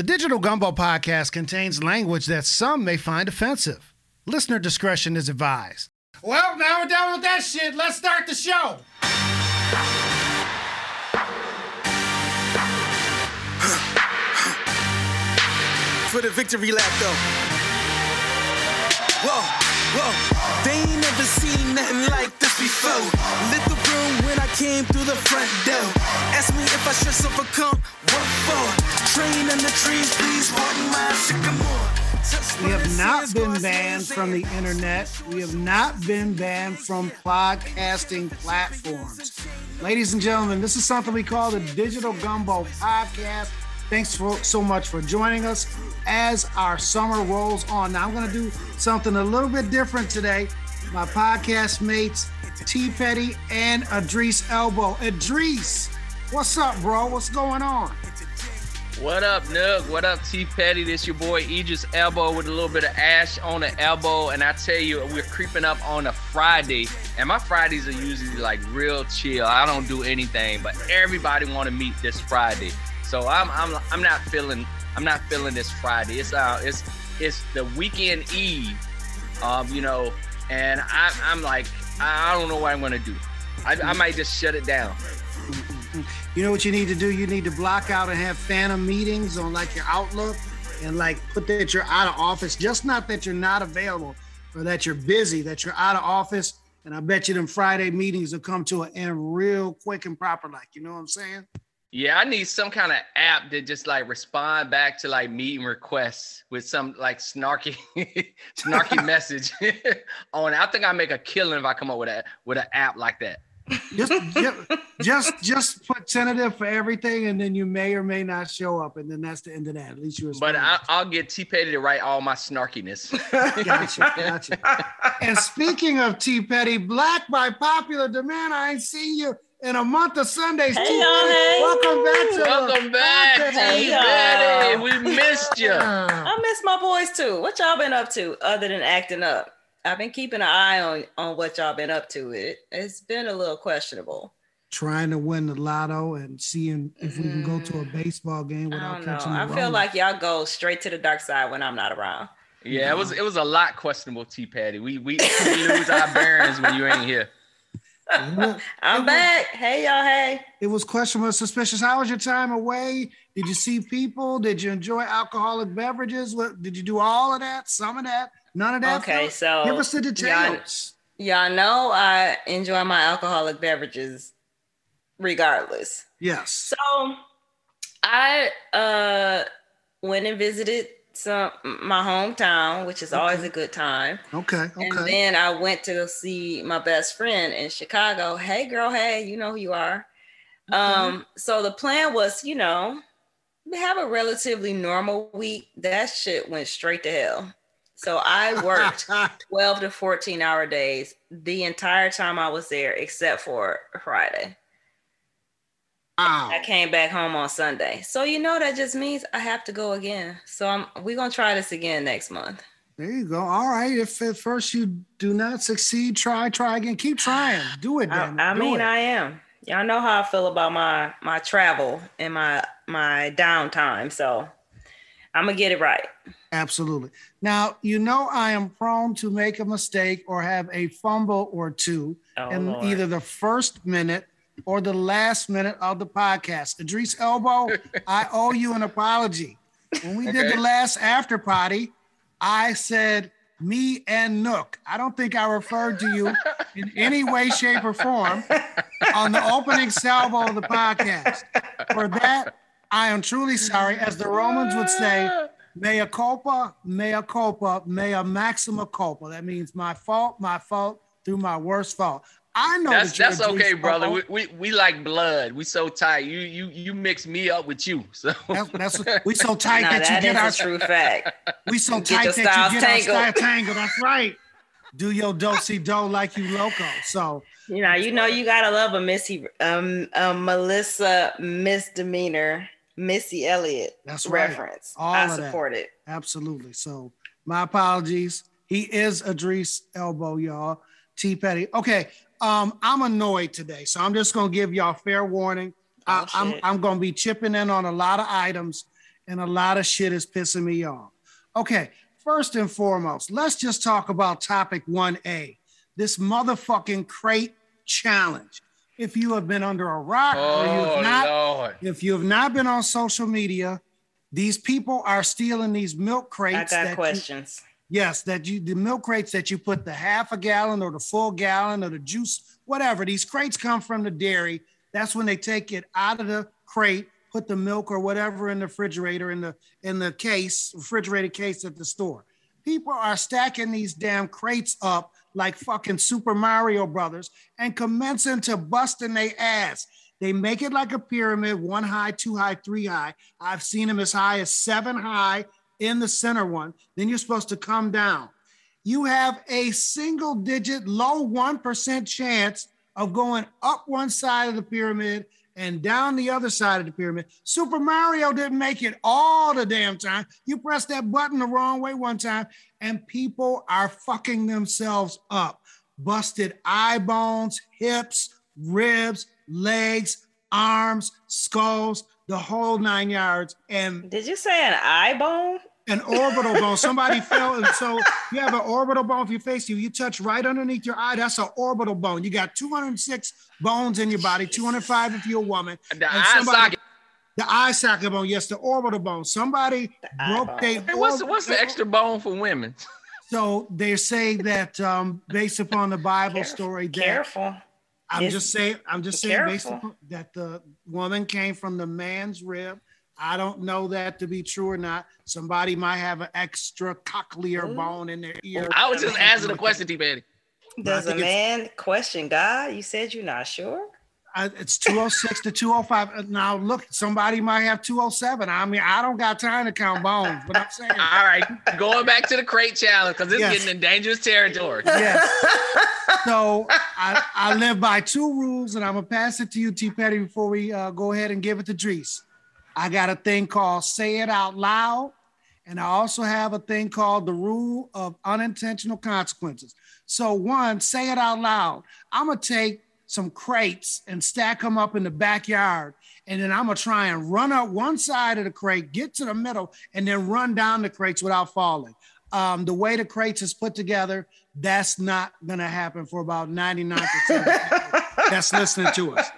The Digital Gumbo podcast contains language that some may find offensive. Listener discretion is advised. Well, now we're done with that shit. Let's start the show. For the victory lap, though. Whoa, whoa. They ain't never seen nothing like this before. Lit the room when I came through the front door. Ask me if I should overcome. What for? Train in the trees, please pardon my sycamore. We have not been banned from the internet. We have not been banned from podcasting platforms. Ladies and gentlemen, this is something we call the Digital Gumbo Podcast. Thanks for, so much for joining us as our summer rolls on. Now, I'm going to do something a little bit different today. My podcast mates, T Petty and Adris Elbow. Adris, what's up, bro? What's going on? What up, Nook? What up, T Petty? This your boy Idris Elbow with a little bit of ash on the elbow. And I tell you, we're creeping up on a Friday. And my Fridays are usually like real chill. I don't do anything, but everybody want to meet this Friday. So I'm I'm I'm not feeling I'm not feeling this Friday. It's uh it's it's the weekend eve. Um, you know, and I I'm like, I don't know what I'm gonna do. I, I might just shut it down. You know what you need to do? You need to block out and have phantom meetings on like your Outlook and like put that you're out of office. Just not that you're not available or that you're busy, that you're out of office. And I bet you them Friday meetings will come to an end real quick and proper. Like, you know what I'm saying? Yeah, I need some kind of app that just like respond back to like meeting requests with some like snarky, snarky message on. I think I make a killing if I come up with a with an app like that. Just, just, just, put tentative for everything, and then you may or may not show up, and then that's the end of that. At least you But. I, I'll get T Petty to write all my snarkiness. Gotcha, gotcha. and speaking of T Petty, black by popular demand, I ain't seen you in a month of Sundays. Hey, T. y'all, Petty, hey. welcome back to Welcome back, podcast. Hey, T y'all. We missed you. I miss my boys too. What y'all been up to other than acting up? I've been keeping an eye on on what y'all been up to. It it's been a little questionable. Trying to win the lotto and seeing if we can go to a mm-hmm. baseball game without don't know. catching the I feel like y'all go straight to the dark side when I'm not around. Yeah, it was mm-hmm. it was a lot questionable, T Petty. We we, we lose our bearings when you ain't here. I'm back. Hey y'all. Hey. it was questionable, suspicious. How was your time away? Did you see people? Did you enjoy alcoholic beverages? What did you do? All of that? Some of that? None of that? Okay, Phil? so give us the y'all- details. Y'all know I enjoy my alcoholic beverages regardless. Yes. So I uh went and visited some my hometown, which is always a good time. Okay. And Okay. then I went to go see my best friend in Chicago. Hey girl, hey, you know who you are. Um, so the plan was, you know, have a relatively normal week. That shit went straight to hell. So I worked 12 to 14 hour days the entire time I was there, except for Friday. Wow. I came back home on Sunday. So you know that just means I have to go again. So I'm we're gonna try this again next month. There you go. All right. If at first you do not succeed, try, try again. Keep trying. Do it, I, damn. I Do mean, it. I am. Y'all know how I feel about my my travel and my my downtime. So I'm gonna get it right. Absolutely. Now, you know, I am prone to make a mistake or have a fumble or two Oh, in Lord. either the first minute or the last minute of the podcast. Idris Elbow, I owe you an apology. When we did the last after party, I said me and Nook. I don't think I referred to you in any way, shape, or form on the opening salvo of the podcast. For that, I am truly sorry. As the Romans would say, mea culpa, mea culpa, mea maxima culpa. That means my fault, my fault through my worst fault. I know That's that that's a okay, Idris brother. Elbow. We, we we like blood. We so tight. You you you mix me up with you. So That's, that's we so tight Now that you get our true fact. we so Get tight that you get tangled. our style tangled. That's right. Do your dosey do like you loco. So You know, you know, you gotta love a Missy, um, a Melissa misdemeanor, Missy Elliott That's right. reference. All I of that. support it. Absolutely. So my apologies. He is Idris Elbow, y'all. T Petty. Okay. Um, I'm annoyed today, so I'm just gonna give y'all fair warning. I, Oh, I'm. I'm gonna be chipping in on a lot of items, and a lot of shit is pissing me off. Okay, first and foremost, let's just talk about topic 1A this motherfucking crate challenge. If you have been under a rock oh, or you have not, Lord. if you have not been on social media, these people are stealing these milk crates. I got that questions. You, yes, that you the milk crates that you put the half a gallon or the full gallon or the juice, whatever. These crates come from the dairy. That's when they take it out of the crate, put the milk or whatever in the refrigerator in the in the case, refrigerated case at the store. People are stacking these damn crates up like fucking Super Mario Brothers and commencing to busting their ass. They make it like a pyramid, one high, two high, three high. I've seen them as high as seven high in the center one. Then you're supposed to come down. You have a single digit, low 1% chance of going up one side of the pyramid and down the other side of the pyramid. Super Mario didn't make it all the damn time. You press that button the wrong way one time, and people are fucking themselves up. Busted eye bones, hips, ribs, legs, arms, skulls, the whole nine yards. And Did you say an eye bone? An orbital bone. Somebody fell, and so you have an orbital bone for your face. You you touch right underneath your eye. That's an orbital bone. You got 206 bones in your body, 205 if you're a woman. The And eye somebody- socket. The eye socket bone, yes, the orbital bone. Somebody eye broke bone. their. Hey, what's, what's the extra bone for women? So they say that um, based upon the Bible Careful, story, that Careful. I'm It's- just saying, I'm just saying, based upon that the woman came from the man's rib. I don't know that to be true or not. Somebody might have an extra cochlear Ooh. bone in their ear. I was just asking a question, T. Petty. Does I a think it's- man question God? You said you're not sure. I, it's 206 to 205. Uh, Now, look, somebody might have 207. I mean, I don't got time to count bones, but I'm saying, All right, going back to the crate challenge because it's Yes. getting in dangerous territory. yes. So I, I live by two rules, and I'm going to pass it to you, T. Petty, before we uh, go ahead and give it to Drees. I got a thing called Say It Out Loud, and I also have a thing called the rule of unintentional consequences. So, one, say it out loud. I'm going to take some crates and stack them up in the backyard. And then I'm gonna try and run up one side of the crate, get to the middle, and then run down the crates without falling. Um, the way the crates is put together, that's not gonna happen for about 99% of people that's listening to us.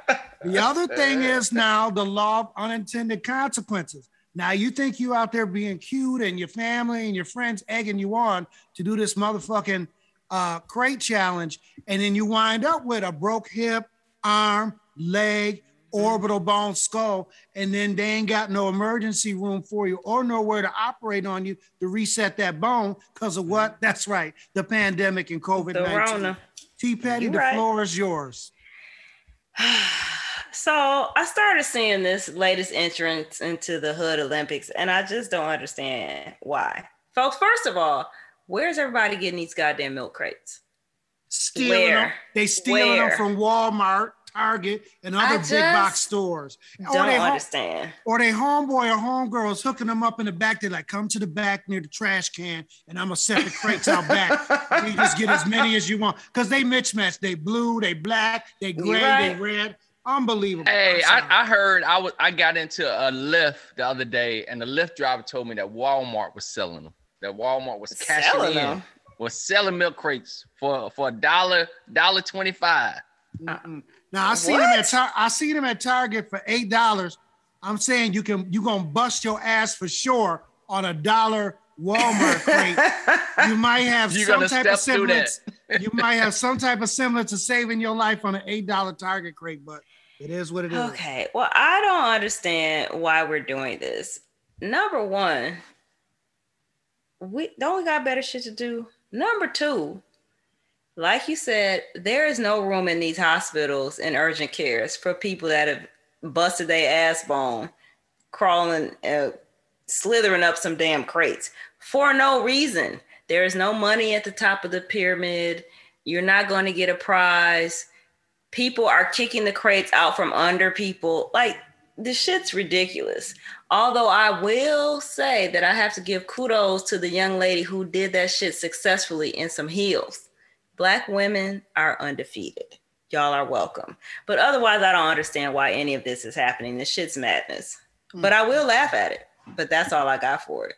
The other thing is now the law of unintended consequences. Now you think you out there being cute and your family and your friends egging you on to do this motherfucking uh, crate challenge, and then you wind up with a broke hip, arm, leg, orbital bone, skull, and then they ain't got no emergency room for you or nowhere to operate on you to reset that bone because of what? That's right, the pandemic and COVID nineteen. T. Petty, the right. floor is yours. So I started seeing this latest entrance into the Hood Olympics, and I just don't understand why. Folks, first of all, where's everybody getting these goddamn milk crates? Stealing Where? them. They stealing Where? them from Walmart, Target, and other big box stores. Or Don't they home- understand. or they homeboy or homegirl is hooking them up in the back. They're like, come to the back near the trash can, and I'm gonna set the crates out back. And you just get as many as you want because they mismatch. They blue, they black, they gray, right. they red. Unbelievable. Hey, I'm. I, I heard I was I got into a Lyft the other day, and the Lyft driver told me that Walmart was selling them. That Walmart was cashing Selling in, them. was selling milk crates for for a dollar dollar twenty five. Mm-mm. Now I seen them at Tar- I seen them at Target for eight dollars. I'm saying you can you gonna bust your ass for sure on a dollar Walmart crate. You might have You're some type of semblance. you might have some type of semblance of saving your life on an eight dollar Target crate, but it is what it is. Okay. Well, I don't understand why we're doing this. Number one, we don't we got better shit to do. Number two, like you said, there is no room in these hospitals and urgent cares for people that have busted their ass bone, crawling, uh, slithering up some damn crates for no reason. There is no money at the top of the pyramid. You're not going to get a prize people are kicking the crates out from under people. Like this shit's ridiculous. Although I will say that I have to give kudos to the young lady who did that shit successfully in some heels. Black women are undefeated. Y'all are welcome. But otherwise, I don't understand why any of this is happening. This shit's madness. But I will laugh at it. But that's all I got for it.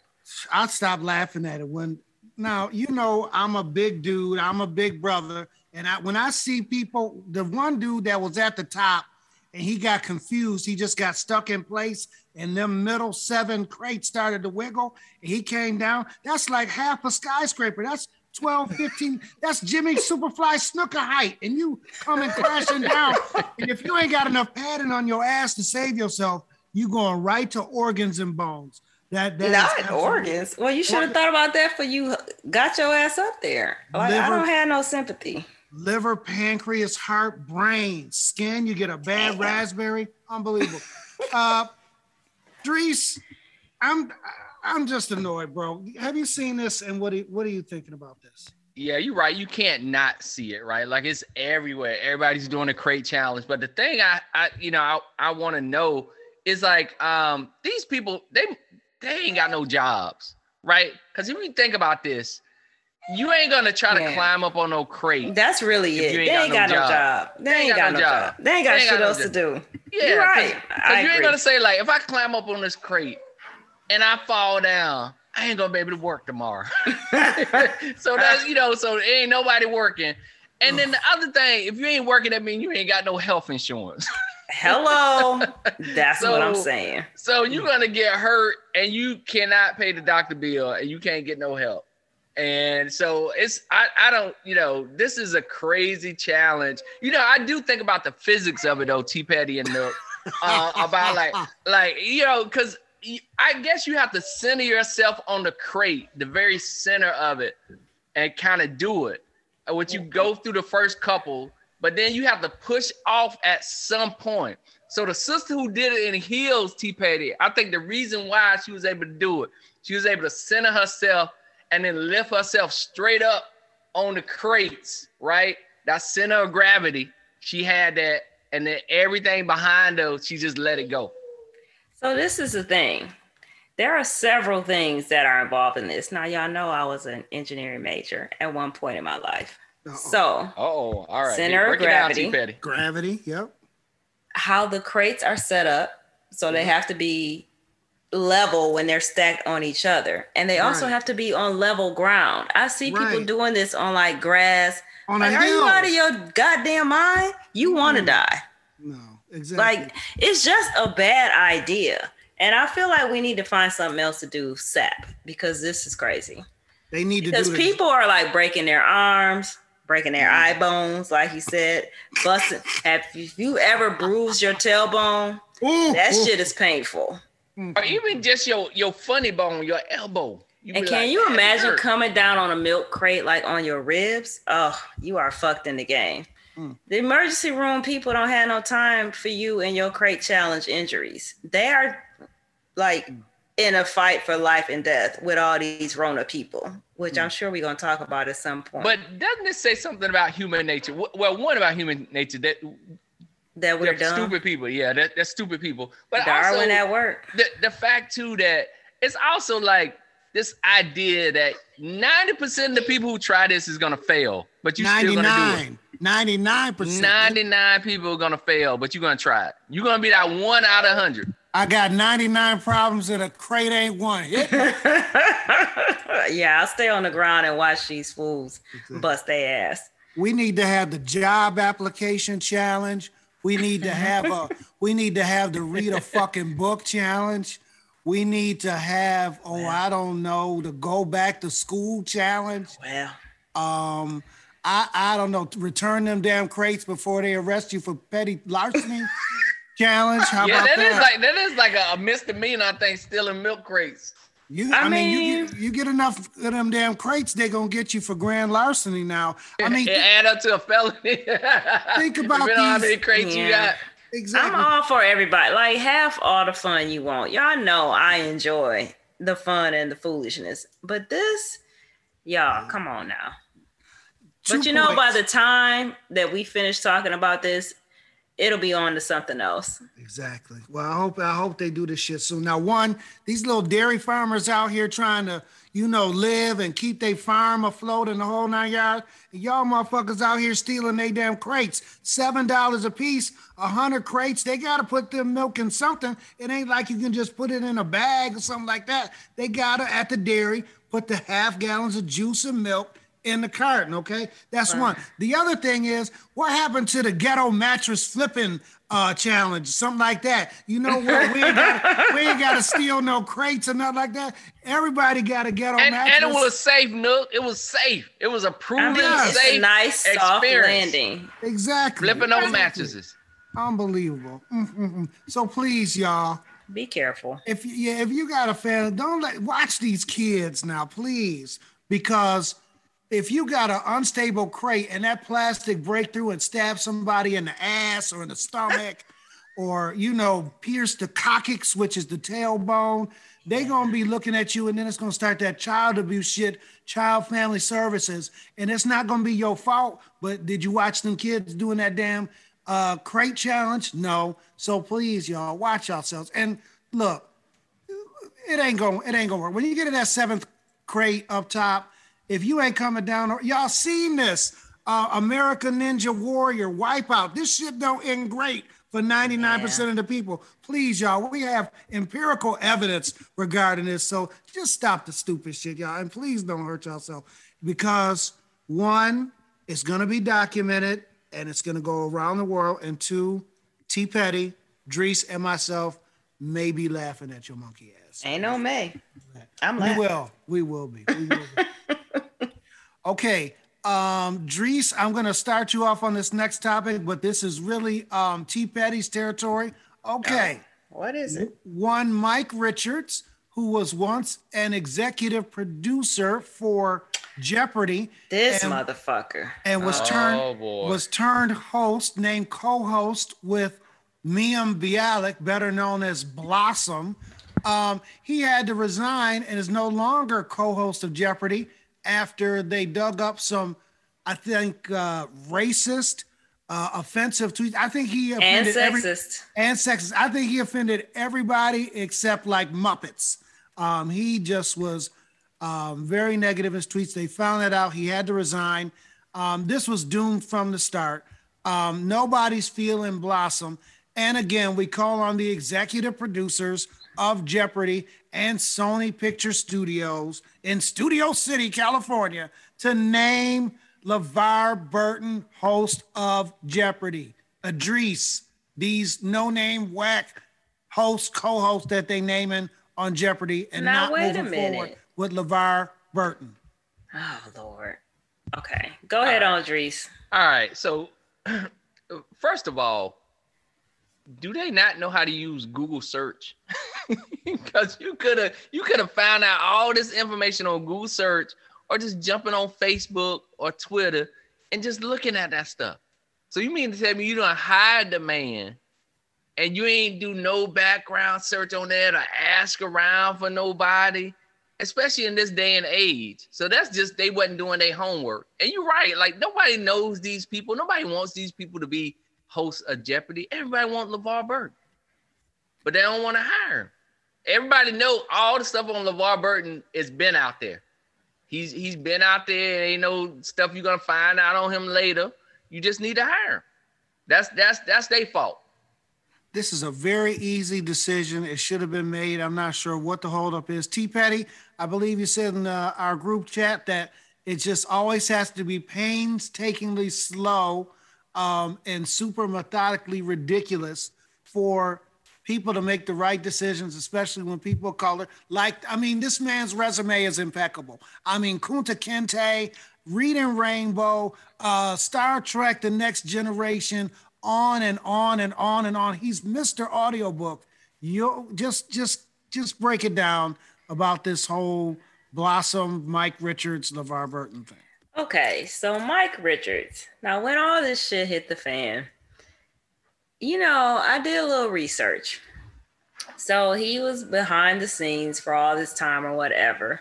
I'll stop laughing at it when now you know I'm a big dude, I'm a big brother, and I when I see people, the one dude that was at the top and he got confused, he just got stuck in place, and them middle seven crates started to wiggle, and he came down. That's like half a skyscraper. That's 12, 15. That's Jimmy Superfly Snuka height, and you coming crashing down. And if you ain't got enough padding on your ass to save yourself, you going right to organs and bones. That, that not organs. Well, you should have thought about that for you got your ass up there. Like liver, I don't have no sympathy. Liver, pancreas, heart, brain, skin. You get a bad Damn. raspberry. Unbelievable. uh, Dries, I'm I'm just annoyed, bro. Have you seen this? And what are, what are you thinking about this? Yeah, you're right. You can't not see it, right? Like it's everywhere. Everybody's doing a crate challenge. But the thing I, I you know, I, I want to know is like, um, these people, they they ain't got no jobs, right? Because if you think about this, you ain't gonna try to climb up on no crate. That's really it. Ain't they ain't got, no, job. job. They, they ain't got, got no job. job. They ain't got shit else to do. Yeah, You're right. Because you ain't gonna say like, if I climb up on this crate and I fall down, I ain't gonna be able to work tomorrow. so that's you know, so ain't nobody working. And then the other thing, if you ain't working, that means you ain't got no health insurance. Hello. That's so, what I'm saying. So you're gonna get hurt and you cannot pay the doctor bill and you can't get no help. And so it's I, I don't, you know, this is a crazy challenge. You know, I do think about the physics of it though, T Petty and the uh, about like like you know, because I guess you have to center yourself on the crate, the very center of it, and kind of do it. Uh, what you go mm-hmm. through the first couple, but then you have to push off at some point. So the sister who did it in heels, T Petty, I think the reason why she was able to do it, she was able to center herself and then lift herself straight up on the crates, right? That center of gravity. She had that, and then everything behind her, she just let it go. So this is the thing. There are several things that are involved in this. Now, y'all know I was an engineering major at one point in my life. Uh-oh. So, oh, all right. Center of gravity. Down, gravity, yep. How the crates are set up. So they have to be level when they're stacked on each other. And they also have to be on level ground. I see right. people doing this on like grass. On like, are you out of your goddamn mind? You want to mm. die. No. Exactly. Like it's just a bad idea. And I feel like we need to find something else to do SAP because this is crazy. They need because to because people are like breaking their arms, breaking their mm. eye bones, like you said, busting. Have you ever bruised your tailbone? Ooh, that ooh. shit is painful. Mm. Or even just your your funny bone, your elbow. You and can like, you imagine coming down on a milk crate like on your ribs? Oh, you are fucked in the game. Mm. The emergency room people don't have no time for you and your crate challenge injuries. They are like mm. in a fight for life and death with all these Rona people, which mm. I'm sure we're going to talk about at some point. But doesn't this say something about human nature? Well, one about human nature that that we're dumb. stupid people. Yeah, that, that's stupid people. But Darwin also, at work. The, the fact too that it's also like this idea that 90% of the people who try this is gonna fail, but you still gonna do it. 99%. 99 people are gonna fail, but you're gonna try it. You're gonna be that one out of hundred. I got 99 problems and a crate ain't one. yeah, I'll stay on the ground and watch these fools bust their ass. We need to have the job application challenge. We need to have a we need to have the read a fucking book challenge. We need to have, oh, well, I don't know, the go back to school challenge. Well, um, I, I don't know, return them damn crates before they arrest you for petty larceny challenge. How yeah, that, that is like that is like a, a misdemeanor, I think, stealing milk crates. You, I, I mean, mean, you get, you get enough of them damn crates, they're gonna get you for grand larceny now. I mean, it add up to a felony. think about these. how many crates yeah. you got. Exactly. I'm all for everybody. Like have all the fun you want. Y'all know I enjoy the fun and the foolishness, but this, y'all, mm. come on now but you know, by the time that we finish talking about this, it'll be on to something else. Exactly. Well, I hope I hope they do this shit soon. Now, one, these little dairy farmers out here trying to, you know, live and keep their farm afloat in the whole nine yards. Y'all motherfuckers out here stealing they damn crates. Seven dollars a piece, a hundred crates. They gotta put their milk in something. It ain't like you can just put it in a bag or something like that. They gotta at the dairy put the half gallons of juice and milk in the carton. Okay, that's right. one. The other thing is, what happened to the ghetto mattress flipping uh, challenge, something like that? You know what? We ain't got we ain't got to steal no crates or nothing like that. Everybody got a ghetto and, mattress, and it was safe. Nook, it was safe. It was a proven I mean, safe, nice soft landing. Exactly. Flipping exactly. mattresses. Unbelievable. Mm-hmm. So please, y'all. Be careful. If yeah, if you got a fan, don't let watch these kids now, please, because if you got an unstable crate and that plastic break through and stab somebody in the ass or in the stomach, or you know, pierce the coccyx, which is the tailbone, they're gonna be looking at you, and then it's gonna start that child abuse shit, child family services, and it's not gonna be your fault. But did you watch them kids doing that damn uh, crate challenge? No. So please, y'all, watch yourselves. And look, it ain't going, it ain't gonna work. When you get to that seventh crate up top if you ain't coming down, y'all seen this uh, American Ninja Warrior wipeout. This shit don't end great for 99% yeah. of the people. Please, y'all, we have empirical evidence regarding this. So just stop the stupid shit, y'all. And please don't hurt yourself because one, it's going to be documented and it's going to go around the world. And two, T Petty, Drees, and myself may be laughing at your monkey ass. Ain't no May. I'm laughing. We will. We will be. We will be. Okay, um, Drees, I'm going to start you off on this next topic, but this is really um, T. Petty's territory. Okay. Oh, what is it? One Mike Richards, who was once an executive producer for Jeopardy. This and, motherfucker. And was oh, turned boy. was turned host, named co-host with Mayim Bialik, better known as Blossom. Um, he had to resign and is no longer co-host of Jeopardy after they dug up some, I think, uh, racist, uh, offensive tweets. I think he offended and sexist every, and sexist. I think he offended everybody except like Muppets. Um, he just was um, very negative in his tweets. They found that out. He had to resign. Um, this was doomed from the start. Um, nobody's feeling Blossom. And again, we call on the executive producers of Jeopardy and Sony Picture Studios in Studio City, California, to name LeVar Burton host of Jeopardy. Idris, these no-name whack host, co-host that they naming on Jeopardy and now, not moving forward with LeVar Burton. Oh Lord. Okay. Go ahead, all right. Andres. All right. So first of all, do they not know how to use Google search? Because you could have you could have found out all this information on Google search or just jumping on Facebook or Twitter and just looking at that stuff. So you mean to tell me you don't hide the man and you ain't do no background search on that to ask around for nobody, especially in this day and age. So that's just they wasn't doing their homework. And you're right, like nobody knows these people. Nobody wants these people to be hosts of Jeopardy. Everybody want LeVar Burton, but they don't want to hire him. Everybody know all the stuff on LeVar Burton has been out there. He's he's been out there. Ain't no stuff you're gonna find out on him later. You just need to hire him. That's that's that's their fault. This is a very easy decision. It should have been made. I'm not sure what the holdup is. T. Petty, I believe you said in uh, our group chat that it just always has to be painstakingly slow um, and super methodically ridiculous for people to make the right decisions, especially when people call it like, I mean, this man's resume is impeccable. I mean, Kunta Kinte, Reading Rainbow, uh, Star Trek, The Next Generation, on and on and on and on. He's Mr. Audiobook. You just just just break it down about this whole Blossom, Mike Richards, LeVar Burton thing. Okay, so Mike Richards. Now, when all this shit hit the fan, you know, I did a little research. So he was behind the scenes for all this time or whatever.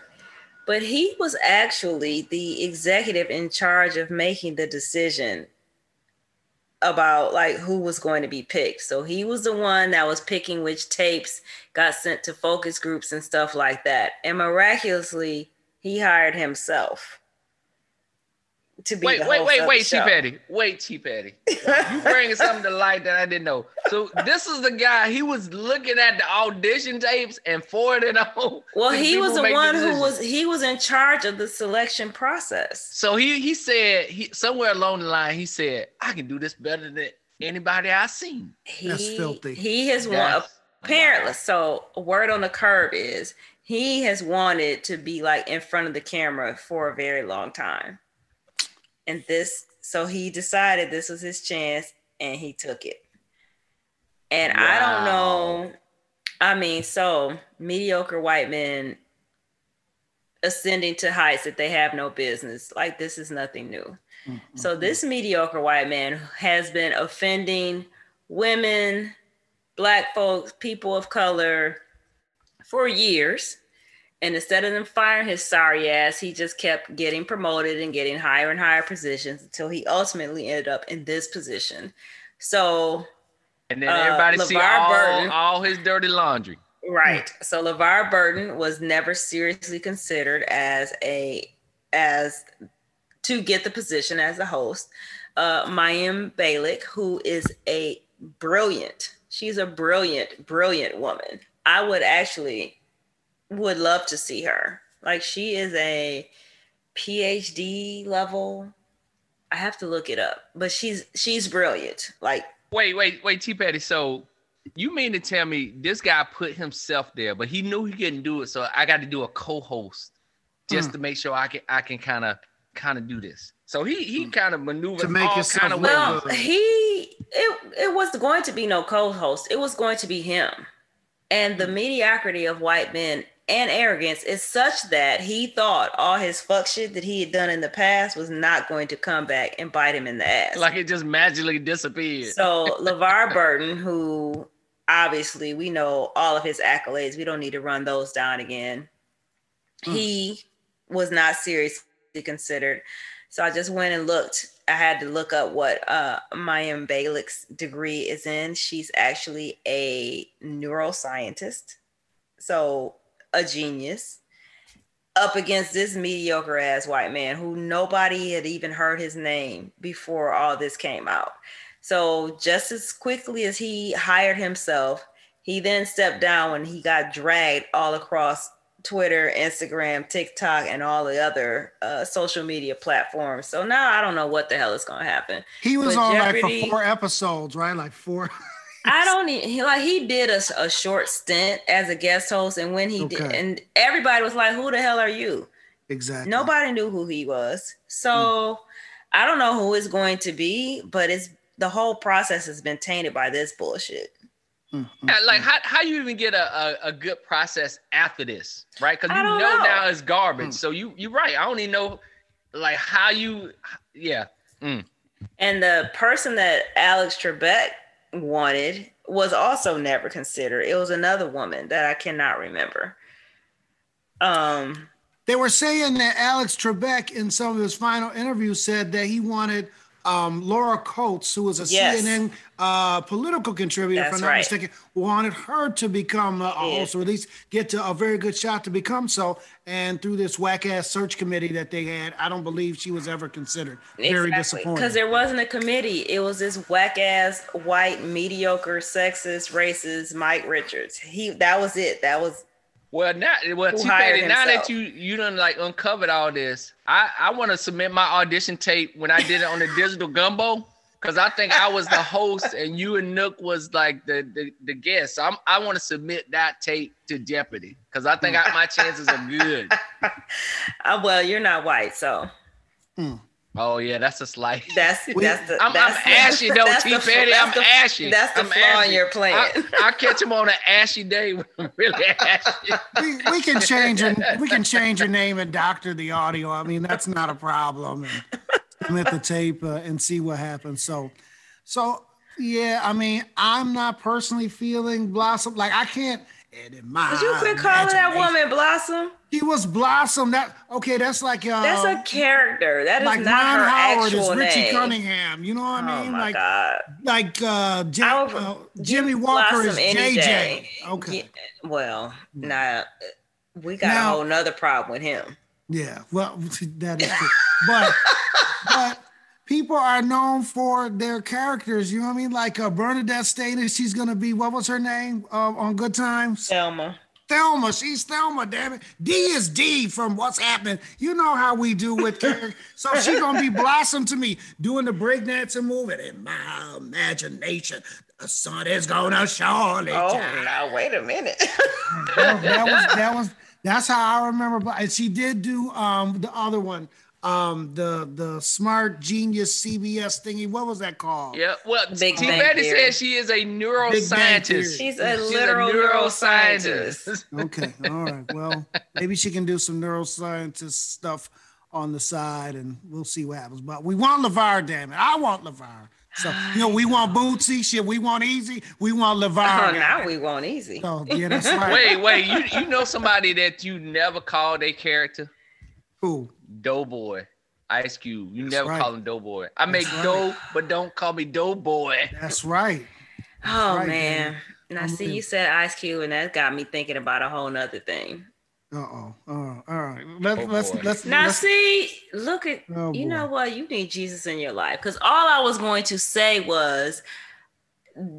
But he was actually the executive in charge of making the decision about like who was going to be picked. So he was the one that was picking which tapes got sent to focus groups and stuff like that. And miraculously, he hired himself to be wait, the wait, host wait, of wait, the T. Petty. Wait, T Petty. You bringing something to light that I didn't know. So this is the guy. He was looking at the audition tapes and forwarding them. Well, to the he was the making one who was he was in charge of the selection process. So he he said he somewhere along the line he said I can do this better than anybody I've seen. He, That's filthy. He has won That's- apparently. So a word on the curb is he has wanted to be like in front of the camera for a very long time. And this, so he decided this was his chance and he took it. And I don't know. I mean, so mediocre white men ascending to heights that they have no business. Like this is nothing new. Mm-hmm. So this mediocre white man has been offending women, black folks, people of color for years. And instead of them firing his sorry ass, he just kept getting promoted and getting higher and higher positions until he ultimately ended up in this position. So And then Uh, everybody see all, Burton. all his dirty laundry. Right. So LeVar Burton was never seriously considered as a as to get the position as a host. Uh Mayim Bialik, who is a brilliant, she's a brilliant, brilliant woman. I would actually would love to see her. Like she is a PhD level. I have to look it up, but she's she's brilliant. Like Wait, wait, wait, T Petty. So you mean to tell me this guy put himself there, but he knew he couldn't do it, so I got to do a co-host just hmm. to make sure I can I can kind of kind of do this. So he he hmm. kind of maneuvered To make all kind of look ways. Well, good. he it it was going to be no co-host. It was going to be him. And the hmm. mediocrity of white men and arrogance is such that he thought all his fuck shit that he had done in the past was not going to come back and bite him in the ass. Like it just magically disappeared. so LeVar Burton, who obviously we know all of his accolades, we don't need to run those down again. He was not seriously considered. So I just went and looked. I had to look up what uh Mayim Bialik's degree is in. She's actually a neuroscientist. So a genius. Up against this mediocre ass white man who nobody had even heard his name before all this came out. So just as quickly as he hired himself, he then stepped down when he got dragged all across Twitter, Instagram, TikTok, and all the other uh, social media platforms. So now I don't know what the hell is going to happen. He was But on like for four episodes, right? Like four. I don't e- he like he did a, a short stint as a guest host, and when he did, and everybody was like, "Who the hell are you?" exactly. Nobody knew who he was. So I don't know who it's going to be, but it's the whole process has been tainted by this bullshit. Mm, mm, Yeah, like mm. how, how you even get a, a, a good process after this, right? Because you know, know. now it's garbage. Mm. So you you're right. I don't even know like how you yeah. Mm. And the person that Alex Trebek wanted was also never considered. It was another woman that I cannot remember. Um, They were saying that Alex Trebek in some of his final interviews said that he wanted um, Laura Coates, who was a Yes. CNN uh, political contributor, if That's I'm not right. mistaken, wanted her to become a, a host, or at least get to a very good shot to become so. And through this whack ass search committee that they had, I don't believe she was ever considered. Very disappointing. Because there wasn't a committee. It was this whack ass, white, mediocre, sexist, racist Mike Richards. He that was it. That was Well, now, well, Who T hired now that you you done like uncovered all this, I I want to submit my audition tape when I did it on the digital gumbo because I think I was the host and you and Nook was like the the, the guest. So I'm, I want to submit that tape to Jeopardy because I think I, my chances are good. uh, well, you're not white, so Oh yeah, that's a slight. that's We- that's the I'm, that's I'm ashy though, T the- Petty. I'm the- ashy. That's the I'm flaw in your plan. I, I catch him on an ashy day really ashy. we, we can change your we can change your name and doctor the audio. I mean, that's not a problem. And submit the tape uh, and see what happens. So, so yeah, I mean, I'm not personally feeling Blossom. Like I can't. And in my Did you quit calling that woman Blossom? He was Blossom. That okay? That's like uh, That's a character. That is like not Ron her Howard actual is Richie name. Cunningham. You know what I Oh my like god. like uh, J- would- uh, Jimmy Walker Blossom is JJ. day. Okay. Yeah, well, now we got Now- a whole nother problem with him. Yeah, well, that is true. but but people are known for their characters. You know what I mean? Like uh, BernNadette Stanis, she's gonna be what was her name uh, on Good Times? Selma. Thelma. She's Thelma. Damn it. D is D from What's Happening. You know how we do with characters. so she's gonna be Blossom to me, doing the breakdancing movement in my imagination. The sun is gonna surely Oh, shine. now wait a minute. that, was that was that's how I remember. But and she did do um the other one, um the the smart genius CBS thingy. What was that called? Yeah, well, Big T. Betty Theory. says she is a neuroscientist. She's a literal neuroscientist. Okay, all right. Well, maybe she can do some neuroscientist stuff on the side, and we'll see what happens. But we want Levar, damn it! I want Levar. So you know, we want Bootsy. Shit, we want Easy. We want Levar. Oh, now we want easy. So yeah, that's right. Wait, wait, you you know somebody that you never called a character? Who? Doughboy. Ice Cube. You never right. call him Doughboy. I make That's right. dough, but don't call me Doughboy. That's right. Oh right, man. man. Now I'm see, you said Ice Cube, and that got me thinking about a whole nother thing. Uh oh. Uh, all right. Let's Oh, let's boy. let's. Now let's see, look at Oh, you boy. know what? You need Jesus in your life. Because all I was going to say was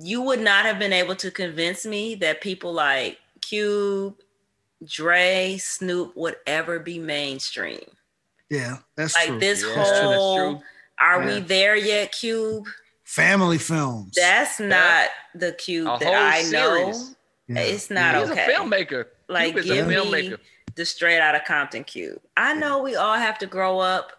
you would not have been able to convince me that people like Cube, Dre, Snoop would ever be mainstream. Yeah, that's Like true. this Yeah, that's true, that's whole true. are Yeah. we there yet, Cube? Family films. That's not the Cube A that I know. series. Yeah. It's not He's okay. a filmmaker. Like Cube give a me filmmaker. the straight out of Compton Cube. I know we all have to grow up,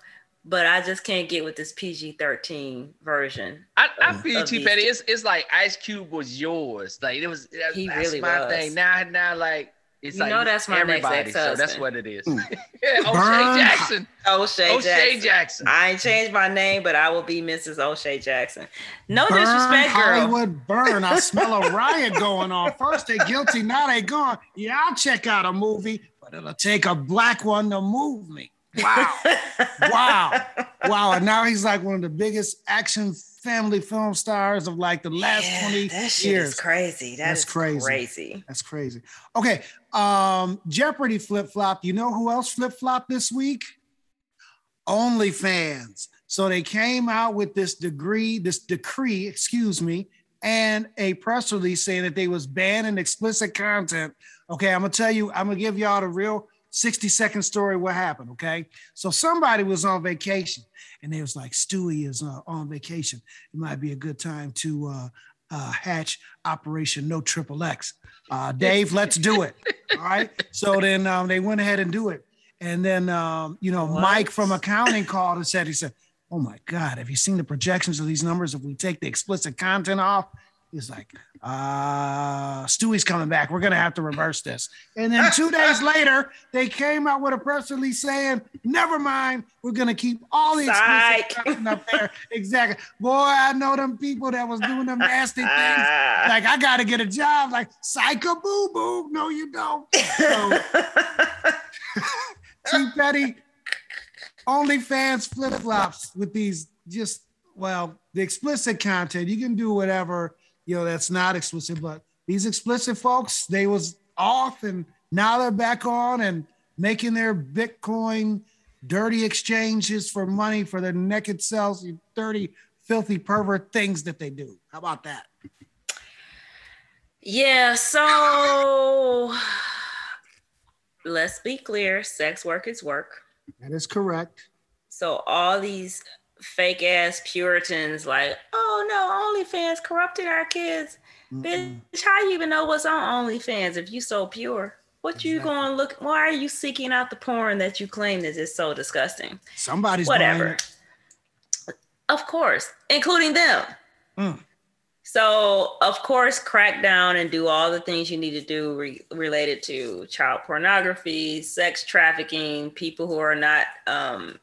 but I just can't get with this PG thirteen version. I, I of- feel of T Petty. It's it's like Ice Cube was yours. Like it was. That, He that's really my was. thing. Now now like it's You like know that's my next everybody. So that's what it is. Mm. yeah, O'Shea Burn. Jackson. O'Shea, O'Shea Jackson. Jackson. I ain't changed my name, but I will be Mrs. O'Shea Jackson. No burn disrespect, girl. Hollywood burn. I smell a riot going on. First they guilty, now they gone. Yeah, I'll check out a movie, but it'll take a black one to move me. Wow. wow. Wow. And now he's like one of the biggest action family film stars of like the last Yeah, 20 that shit years. is crazy. That's That's crazy. crazy. crazy. That's crazy. Okay. Um, Jeopardy flip flop. You know who else flip flop this week? OnlyFans. So they came out with this degree, this decree, excuse me, and a press release saying that they was banning explicit content. Okay, I'm gonna tell you, I'm gonna give y'all the real 60 second story what happened. Okay, so somebody was on vacation and they was like, Stewie is uh, on vacation. It might be a good time to uh, uh, hatch Operation No Triple X. Uh, Dave, let's do it. All right. So then um, they went ahead and do it. And then, um, you know, What? Mike from accounting called and said, he said, Oh my God, have you seen the projections of these numbers? If we take the explicit content off, he's like, uh, Stewie's coming back. We're going to have to reverse this. And then two days later, they came out with a press release saying, Never mind, we're going to keep all the explicit content up there. Exactly. Boy, I know them people that was doing them nasty things like I gotta get a job. Like psycho boo boo. No, you don't. So T Petty, OnlyFans flip flops with these just well, the explicit content. You can do whatever you know that's not explicit, but these explicit folks, they was off and now they're back on and making their Bitcoin dirty exchanges for money for their naked selves, you dirty, filthy pervert things that they do. How about that? Yeah, so let's be clear sex work is work. That is correct. So all these fake ass Puritans, like, oh no, OnlyFans corrupted our kids. Mm-mm. Bitch, how you even know what's on OnlyFans if you so pure? What you Exactly. going to look? Why are you seeking out the porn that you claim is just so disgusting? Somebody's Whatever. Of course, including them. Mm. So, of course, crack down and do all the things you need to do re- related to child pornography, sex trafficking, people who are not um,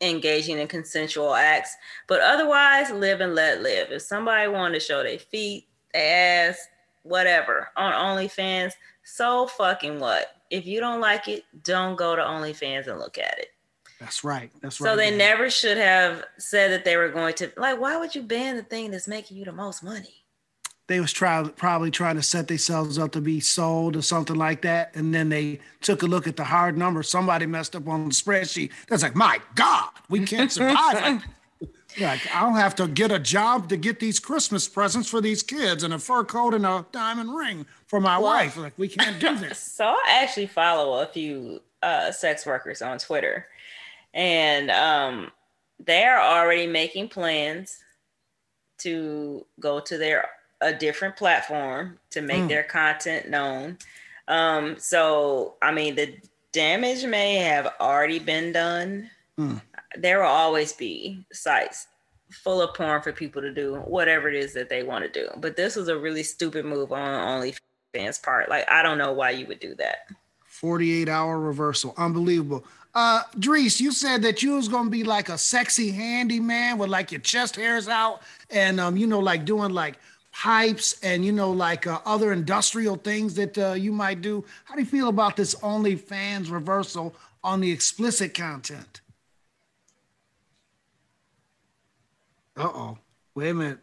engaging in consensual acts. But otherwise, live and let live. If somebody wanted to show their feet, their ass, whatever on OnlyFans. So fucking what? If you don't like it, don't go to OnlyFans and look at it. That's right. That's right. So they man. never should have said that they were going to like. Why would you ban the thing that's making you the most money? They was try, probably trying to set themselves up to be sold or something like that. And then they took a look at the hard number. Somebody messed up on the spreadsheet. That's like, my God, we can't survive. like, like, I don't have to get a job to get these Christmas presents for these kids and a fur coat and a diamond ring for my Well- wife. Like, we can't do this. So I actually follow a few uh, sex workers on Twitter, and um, they're already making plans to go to their a different platform to make Mm. their content known. Um, so I mean, the damage may have already been done. Mm. There will always be sites full of porn for people to do whatever it is that they want to do. But this was a really stupid move on OnlyFans part. Like I don't know why you would do that. 48 hour reversal. Unbelievable. Uh, Dris, you said that you was gonna be like a sexy handyman with like your chest hairs out and um, you know, like doing like pipes and you know, like uh, other industrial things that uh, you might do. How do you feel about this OnlyFans reversal on the explicit content? Uh oh. Wait a minute.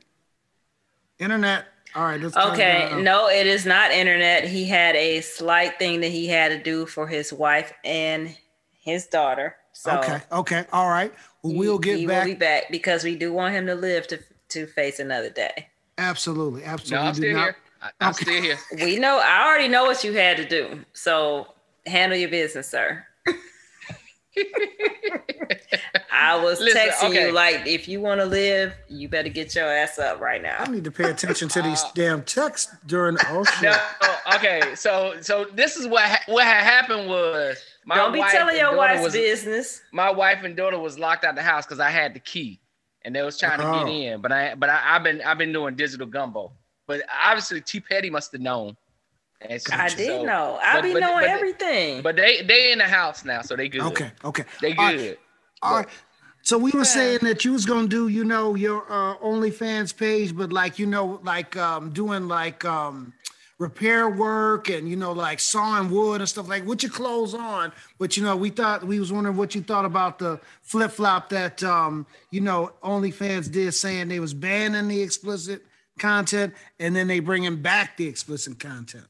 Internet. All right. Let's calm Okay, down. no, it is not internet. He had a slight thing that he had to do for his wife and his daughter. So Okay. Okay. All right. Well, we'll get he back. will be back because we do want him to live to to face another day. Absolutely. No, Absolutely. I'm still not- here. I, I'm Okay. still here. We know. I already know what you had to do. So handle your business, sir. I was Listen, texting okay. you like, if you want to live, you better get your ass up right now. I need to pay attention to these Uh, damn texts during. Oh shit! No, okay. So, so this is what ha- what had happened was my Don't be wife telling and your daughter wife's was, business. My wife and daughter was locked out the house because I had the key, and they was trying to Oh. get in. But I, but I, I've been I've been doing digital gumbo. But obviously, T Petty must have known. And so- I did so- know. I but- be but- knowing but- everything. But they they in the house now, so they good. Okay. Okay. they All right, good. All right. So we were Yeah. saying that you was gonna do, you know, your uh, OnlyFans page, but like, you know, like um, doing like um, repair work and you know, like sawing wood and stuff like with your clothes on. But you know, we thought we was wondering what you thought about the flip flop that um, you know, OnlyFans did, saying they was banning the explicit content and then they bringing back the explicit content.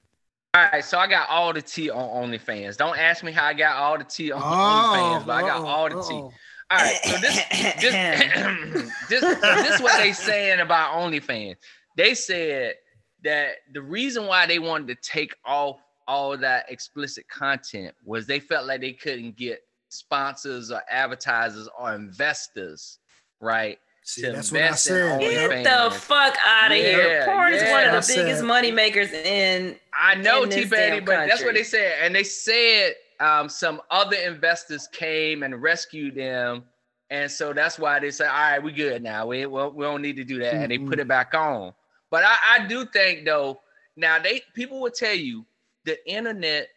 All right, so I got all the tea on OnlyFans. Don't ask me how I got all the tea on Oh, OnlyFans, but I got all the tea. uh-oh. All right, so this this this, this is what they saying about OnlyFans. They said that the reason why they wanted to take off all that explicit content was they felt like they couldn't get sponsors or advertisers or investors, right? See, that's what I said. OnlyFans. Yep. Get the fuck out of here. Yeah, Porn is one yeah. of I the biggest said- money makers in I know T this Petty, damn but that's what they said. And they said um, some other investors came and rescued them. And so that's why they said, all right, we good now. We, well, we don't need to do that. And they put it back on. But I, I do think though, now they people will tell you the internet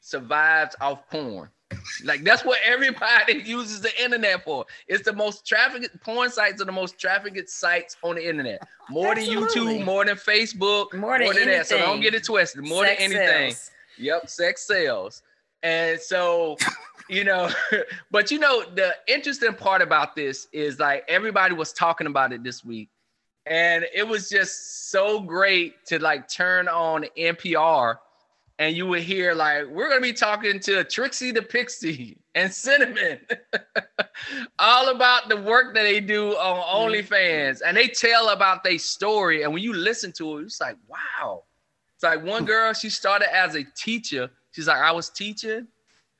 survives off porn. Like that's what everybody uses the internet for. It's the most trafficked porn sites are the most trafficked sites on the internet. More than YouTube, more than Facebook, More than that. So don't get it twisted. More sex than anything. sales. Yep, sex sells. And so, you know, but you know, the interesting part about this is like everybody was talking about it this week. And it was just so great to like turn on NPR and you would hear like, we're gonna be talking to Trixie the Pixie and Cinnamon, all about the work that they do on OnlyFans. And they tell about their story. And when you listen to it, it's like, wow. It's like one girl, she started as a teacher. She's like, I was teaching,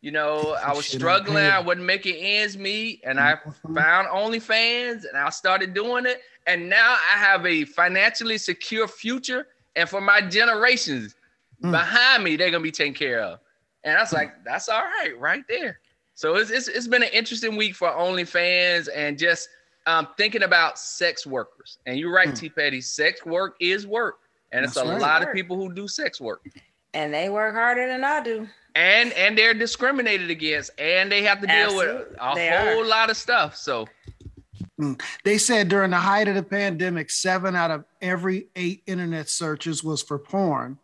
you know, I was struggling. I wasn't making ends meet, and I found OnlyFans and I started doing it. And now I have a financially secure future. And for my generations Mm. behind me, they're gonna be taken care of. And I was like, that's all right, right there. So it's it's, it's been an interesting week for OnlyFans and just um, thinking about sex workers. And you're right, Mm. T Petty, sex work is work. And it's a right. lot of people who do sex work. And they work harder than I do. And and they're discriminated against and they have to deal with a They whole are. lot of stuff. So Mm. They said during the height of the pandemic, seven out of every eight internet searches was for porn.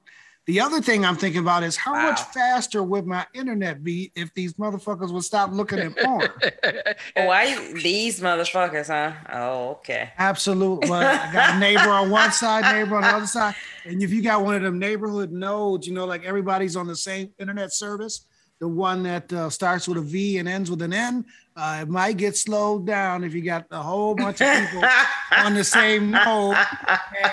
The other thing I'm thinking about is how wow. much faster would my internet be if these motherfuckers would stop looking at porn? Why these motherfuckers, huh? Oh, okay. Absolutely. Well, I got a neighbor on one side, neighbor on the other side. And if you got one of them neighborhood nodes, you know, like everybody's on the same internet service, the one that uh, starts with a V and ends with an N, uh, it might get slowed down if you got a whole bunch of people on the same node,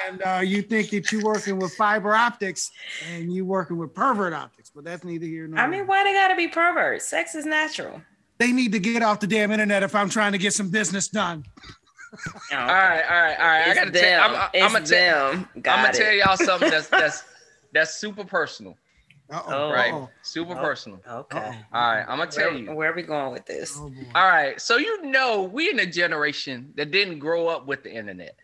and uh, you think that you're working with fiber optics and you're working with pervert optics. But that's neither here nor. I mean, why they gotta be perverts? Sex is natural. They need to get off the damn internet if I'm trying to get some business done. okay. All right, all right, all right. It's I gotta tell. I'm, I'm, I'm gonna tell. I'm gonna tell y'all something that's that's that's super personal. Uh-oh. Right. Super oh, personal. Okay. Uh-oh. All right. I'm gonna tell where, you. Where are we going with this? Oh, All right. So you know, we in a generation that didn't grow up with the internet.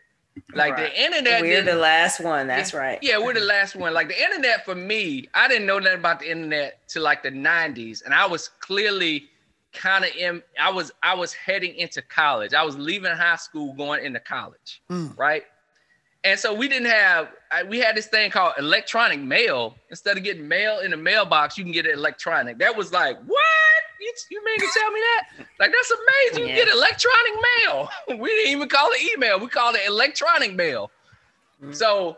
Like right. the internet. We're the last one. That's yeah, right. Yeah, we're the last one. Like the internet for me, I didn't know nothing about the internet till like the 90s. And I was clearly kind of in I was I was heading into college. I was leaving high school going into college. Mm. Right. And so we didn't have, we had this thing called electronic mail. Instead of getting mail in the mailbox, you can get it electronic. That was like, what? You, you mean to tell me that? Like, that's amazing. Yeah. You get electronic mail. we didn't even call it email. We called it electronic mail. Mm-hmm. So,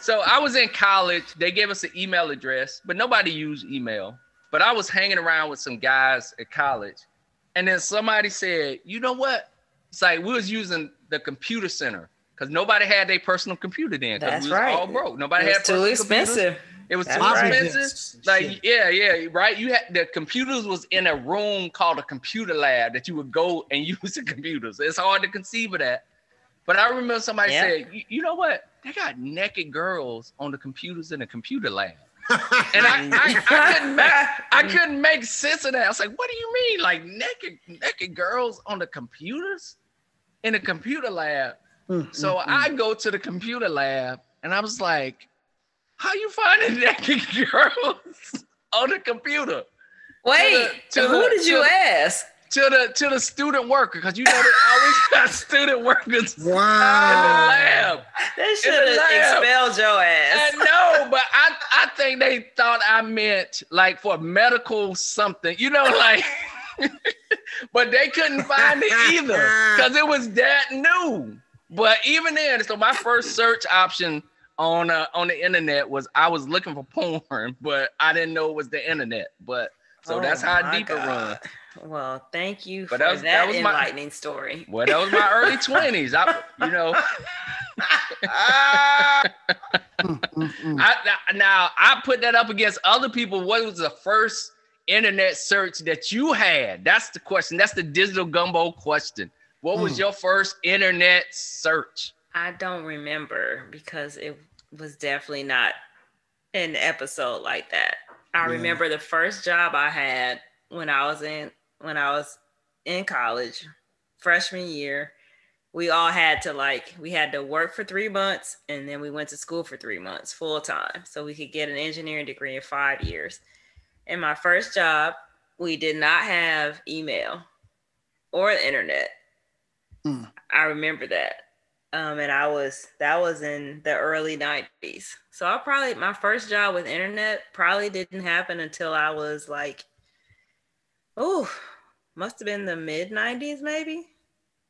so I was in college. They gave us an email address, but nobody used email. But I was hanging around with some guys at college. And then somebody said, you know what? It's like we was using the computer center because nobody had their personal computer then. That's we right. All broke. Nobody it had too expensive. Computers. It was That's too right. expensive. Like yeah, yeah, right. You had the computers was in a room called a computer lab that you would go and use the computers. It's hard to conceive of that. But I remember somebody yeah. said, you know what? They got naked girls on the computers in the computer lab. and I, I, I, couldn't make I mm. couldn't make sense of that. I was like, what do you mean? Like naked naked girls on the computers in a computer lab? Mm, so mm, I mm. go to the computer lab and I was like, how you finding naked girls on the computer? Wait, to the, to who the, did you ask? To the to the student worker, because you know they always got student workers wow. in the lab. They should have expelled your ass. I know, but I, I think they thought I meant like for medical something, you know, like but they couldn't find it either because it was that new. But even then, so my first search option on uh, on the internet was I was looking for porn, but I didn't know it was the internet. But so oh that's how deep God. it run. Well, thank you but for that, was, that, that was enlightening my, story. Well, that was my early twenties. I, you know. I, now I put that up against other people. What was the first internet search that you had? That's the question. That's the digital gumbo question. What was mm. your first internet search? I don't remember because it was definitely not an episode like that. I yeah. remember the first job I had when I was in when I was in college, freshman year. We all had to like we had to work for 3 months and then we went to school for 3 months full time so we could get an engineering degree in 5 years. In my first job, we did not have email or the internet. Mm. I remember that. Um, and I was that was in the early 90s. So I probably my first job with internet probably didn't happen until I was like, oh, must have been the mid 90s, maybe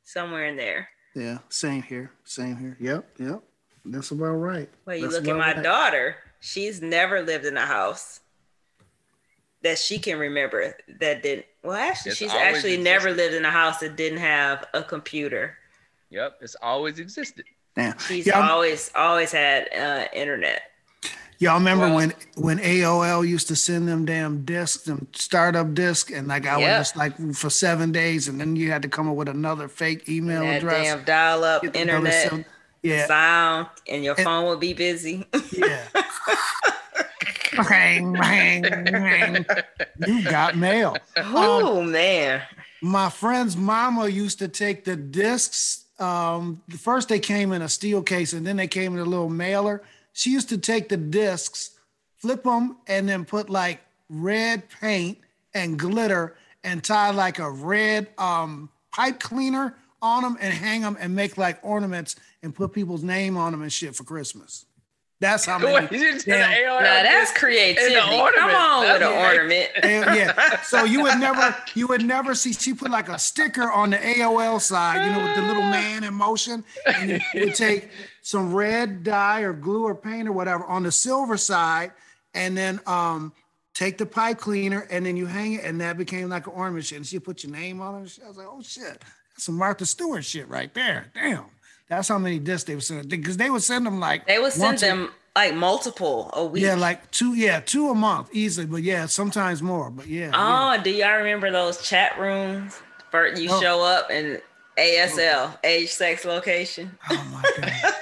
somewhere in there. Yeah, same here. Same here. Yep, yep. That's about right. Well, you That's look at my right. daughter, she's never lived in a house that she can remember that didn't well actually it's she's actually existed. never lived in a house that didn't have a computer. Yep it's always existed. Yeah she's y'all, always always had uh, internet. Y'all remember well, when when aol used to send them damn discs them startup disc and like i yep. was just like for seven days and then you had to come up with another fake email that address. damn dial-up internet yeah. sound and your and, phone would be busy. Yeah bang, bang, bang. You got mail. Oh um, man. My friend's mama used to take the discs. Um, first they came in a steel case and then they came in a little mailer. She used to take the discs, flip them, and then put like red paint and glitter and tie like a red um, pipe cleaner on them and hang them and make like ornaments and put people's name on them and shit for Christmas. That's how many. Wait, you damn- an Now that's disc creativity. and an Come ornament. on with an ornament. And, yeah. So you would never, you would never see. She put like a sticker on the AOL side, you know, with the little man in motion, and you would take some red dye or glue or paint or whatever on the silver side, and then um take the pipe cleaner and then you hang it, and that became like an ornament. And she put your name on it. I was like, oh shit, that's some Martha Stewart shit right there. Damn. That's how many discs they would send because they would send them like They would send once a- them like multiple a week. yeah, like two, yeah, two a month easily, but yeah, sometimes more. But yeah, yeah. Oh, do y'all remember those chat rooms? Bert, you Oh. show up and ASL, age, sex, location. Oh my god.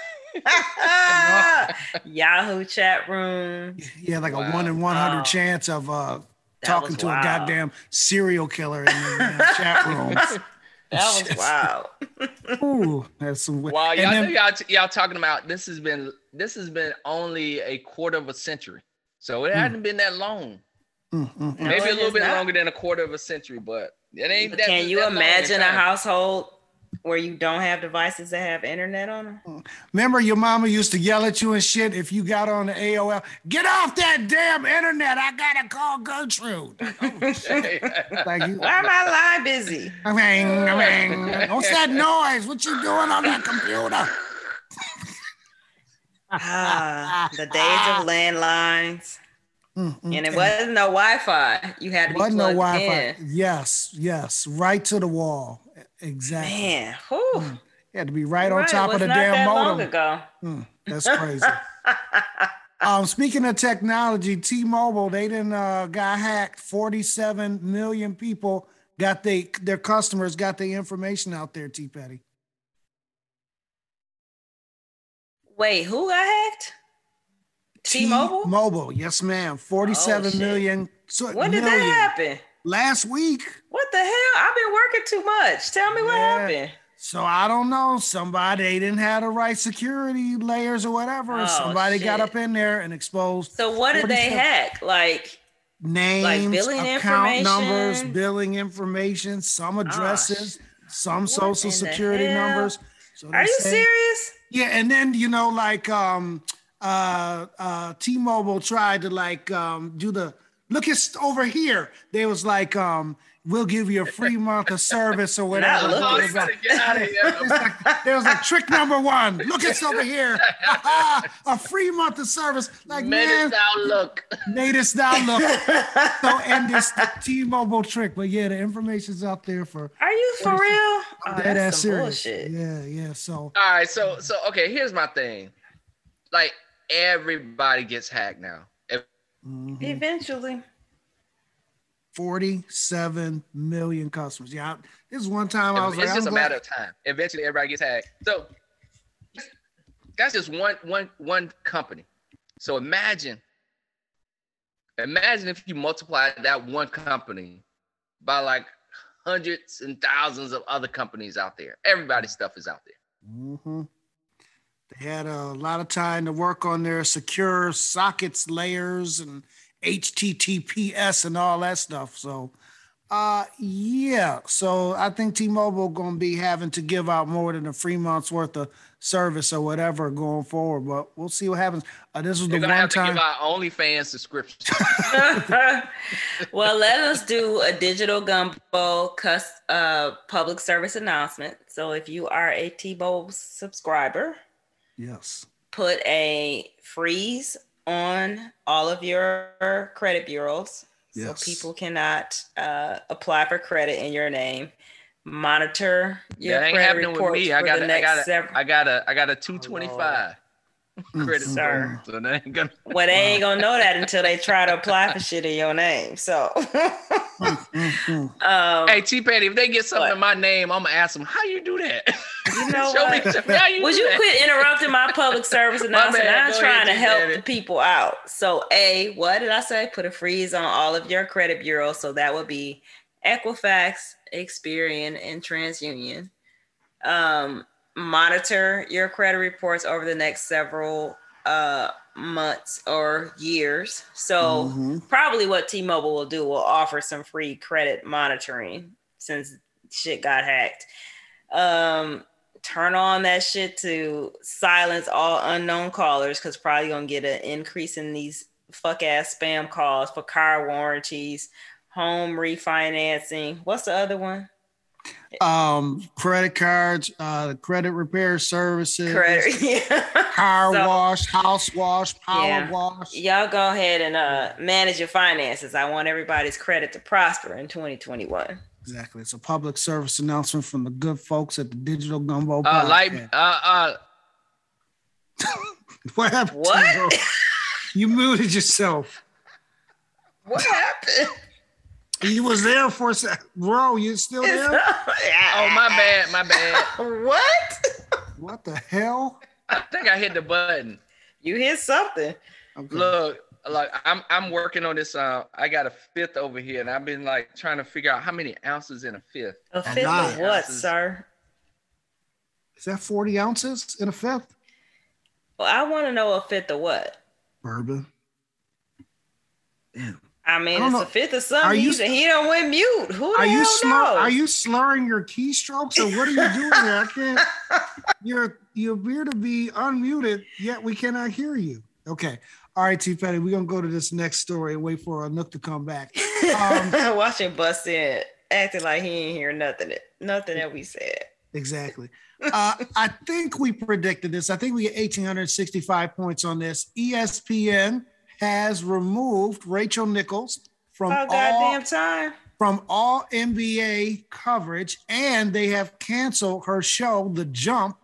Yahoo chat room. Yeah, like a one in one hundred Wow. chance of uh talking to a goddamn serial killer in the uh, chat room. That was wow. Ooh, that's some. Wow, y'all, then- know y'all, y'all talking about this has been this has been only a quarter of a century, so it hasn't been that long. mm, mm, mm. No, Maybe a little bit not. longer than a quarter of a century, but it ain't. That, Can you that imagine a household where you don't have devices that have internet on them? Remember, your mama used to yell at you and shit if you got on the AOL. Get off that damn internet! I gotta call Gertrude. Like you, Why am I line busy? I mean, I mean, what's that noise? What you doing on that computer? Ah, the days of landlines. Mm, mm. And it wasn't no Wi-Fi. You had to be Wasn't no plugged Wi-Fi. in. Yes, yes, right to the wall. Exactly. Man, whew. Had to be right on top it of the damn modem. ago. Hmm, that's crazy. um, speaking of technology, T-Mobile they didn't uh, got hacked. Forty-seven million people got they their customers got their information out there. T. Petty. Wait, who got hacked? T-Mobile? Mobile, yes, ma'am. Forty-seven Oh, million. So, When did million. that happen? Last week. What the hell? I've been working too much. Tell me what Yeah. happened. So I don't know. Somebody they didn't have the right security layers or whatever. Oh, Somebody got up in there and exposed So what did they 47 hack? Like, names, billing account numbers, billing information, some addresses, some What social security numbers. So are you say- serious? Yeah, and then you know, like um uh uh T-Mobile tried to like um do the look it's over here. They was like um we'll give you a free month of service or whatever. look Oh, It was like- get out of here. it's there was like trick number one. Look, it's over here. a free month of service. Like, Made man, Minutes outlook. latest download. so end this T-Mobile trick. But yeah, the information's out there for Are you for real? Oh, dead that's ass some serious. bullshit. Yeah, yeah. So All right, so so okay, here's my thing. Like everybody gets hacked now. If- mhm. Eventually. 47 million customers. Yeah, I- this is one time I was it's like, just I'm a glad- matter of time. Eventually, everybody gets hacked. So that's just one one one company. So imagine, imagine if you multiply that one company by like hundreds and thousands of other companies out there. Everybody's stuff is out there. Mhm. They had a lot of time to work on their secure sockets layers and HTTPS and all that stuff. So, uh, yeah. So I think T-Mobile going to be having to give out more than a free month's worth of service or whatever going forward. But we'll see what happens. Uh, this was the They're gonna one have to time. give out OnlyFans subscription. well, let us do a digital gumbo cuss, uh, public service announcement. So if you are a T-Mobile subscriber, yes. put a freeze on all of your credit bureaus Yes. so people cannot uh, apply for credit in your name. Monitor your that ain't credit happening with reports me. I for got the a, I next got a, several. I got a, I got a 225 credit Mm, Sir. score. So that ain't gonna. well, they ain't gonna know that until they try to apply for shit in your name. So, mm, mm. um, Hey T Petty, if they get something What? in my name, I'm gonna ask them how you do that. You know show what? me, show me how you Would do you that. quit interrupting my public service announcement? I'm Go trying to help the people out. So, A, what did I say? Put a freeze on all of your credit bureaus. So that would be Equifax, Experian, and TransUnion. Um, monitor your credit reports over the next several uh, months or years. So Mhm. probably what T-Mobile will do will offer some free credit monitoring since shit got hacked. Um, turn on that shit to silence all unknown callers because probably gonna get an increase in these fuck ass spam calls for car warranties, home refinancing. What's the other one? Um, credit cards, uh, credit repair services, Credit, yeah. car So- wash, house wash, power Yeah. wash. Y'all go ahead and uh manage your finances. I want everybody's credit to prosper in 2021. Exactly. It's a public service announcement from the good folks at the Digital Gumbo. Uh, like, uh, uh, what happened? to you, What? You muted yourself. What happened? You was there for a sec. Bro, you still there? oh, my bad, my bad. What? What the hell? I think I hit the button. You hit something. Okay. Look, like I'm I'm working on this. Uh, I got a fifth over here, and I've been like trying to figure out how many ounces in a fifth. A fifth of what, Ounces. sir? Is that 40 ounces in a fifth? Well, I want to know a fifth of what. Bourbon. Damn. I mean, I it's know. a fifth of Are something. you- He, he don't went mute. Who the Are you hell slur- are you slurring your keystrokes or what are you doing? I can't you're you appear to be unmuted, yet we cannot hear you. Okay. All right, T Petty, we're gonna go to this next story and wait for Nook to come back. Um, Watch him bust in, acting like he ain't hear nothing. Nothing that we said. Exactly. Uh, I think we predicted this. I think we get 1,865 points on this. ESPN has removed Rachel Nichols from Oh all goddamn time! from all NBA coverage, and they have canceled her show, The Jump,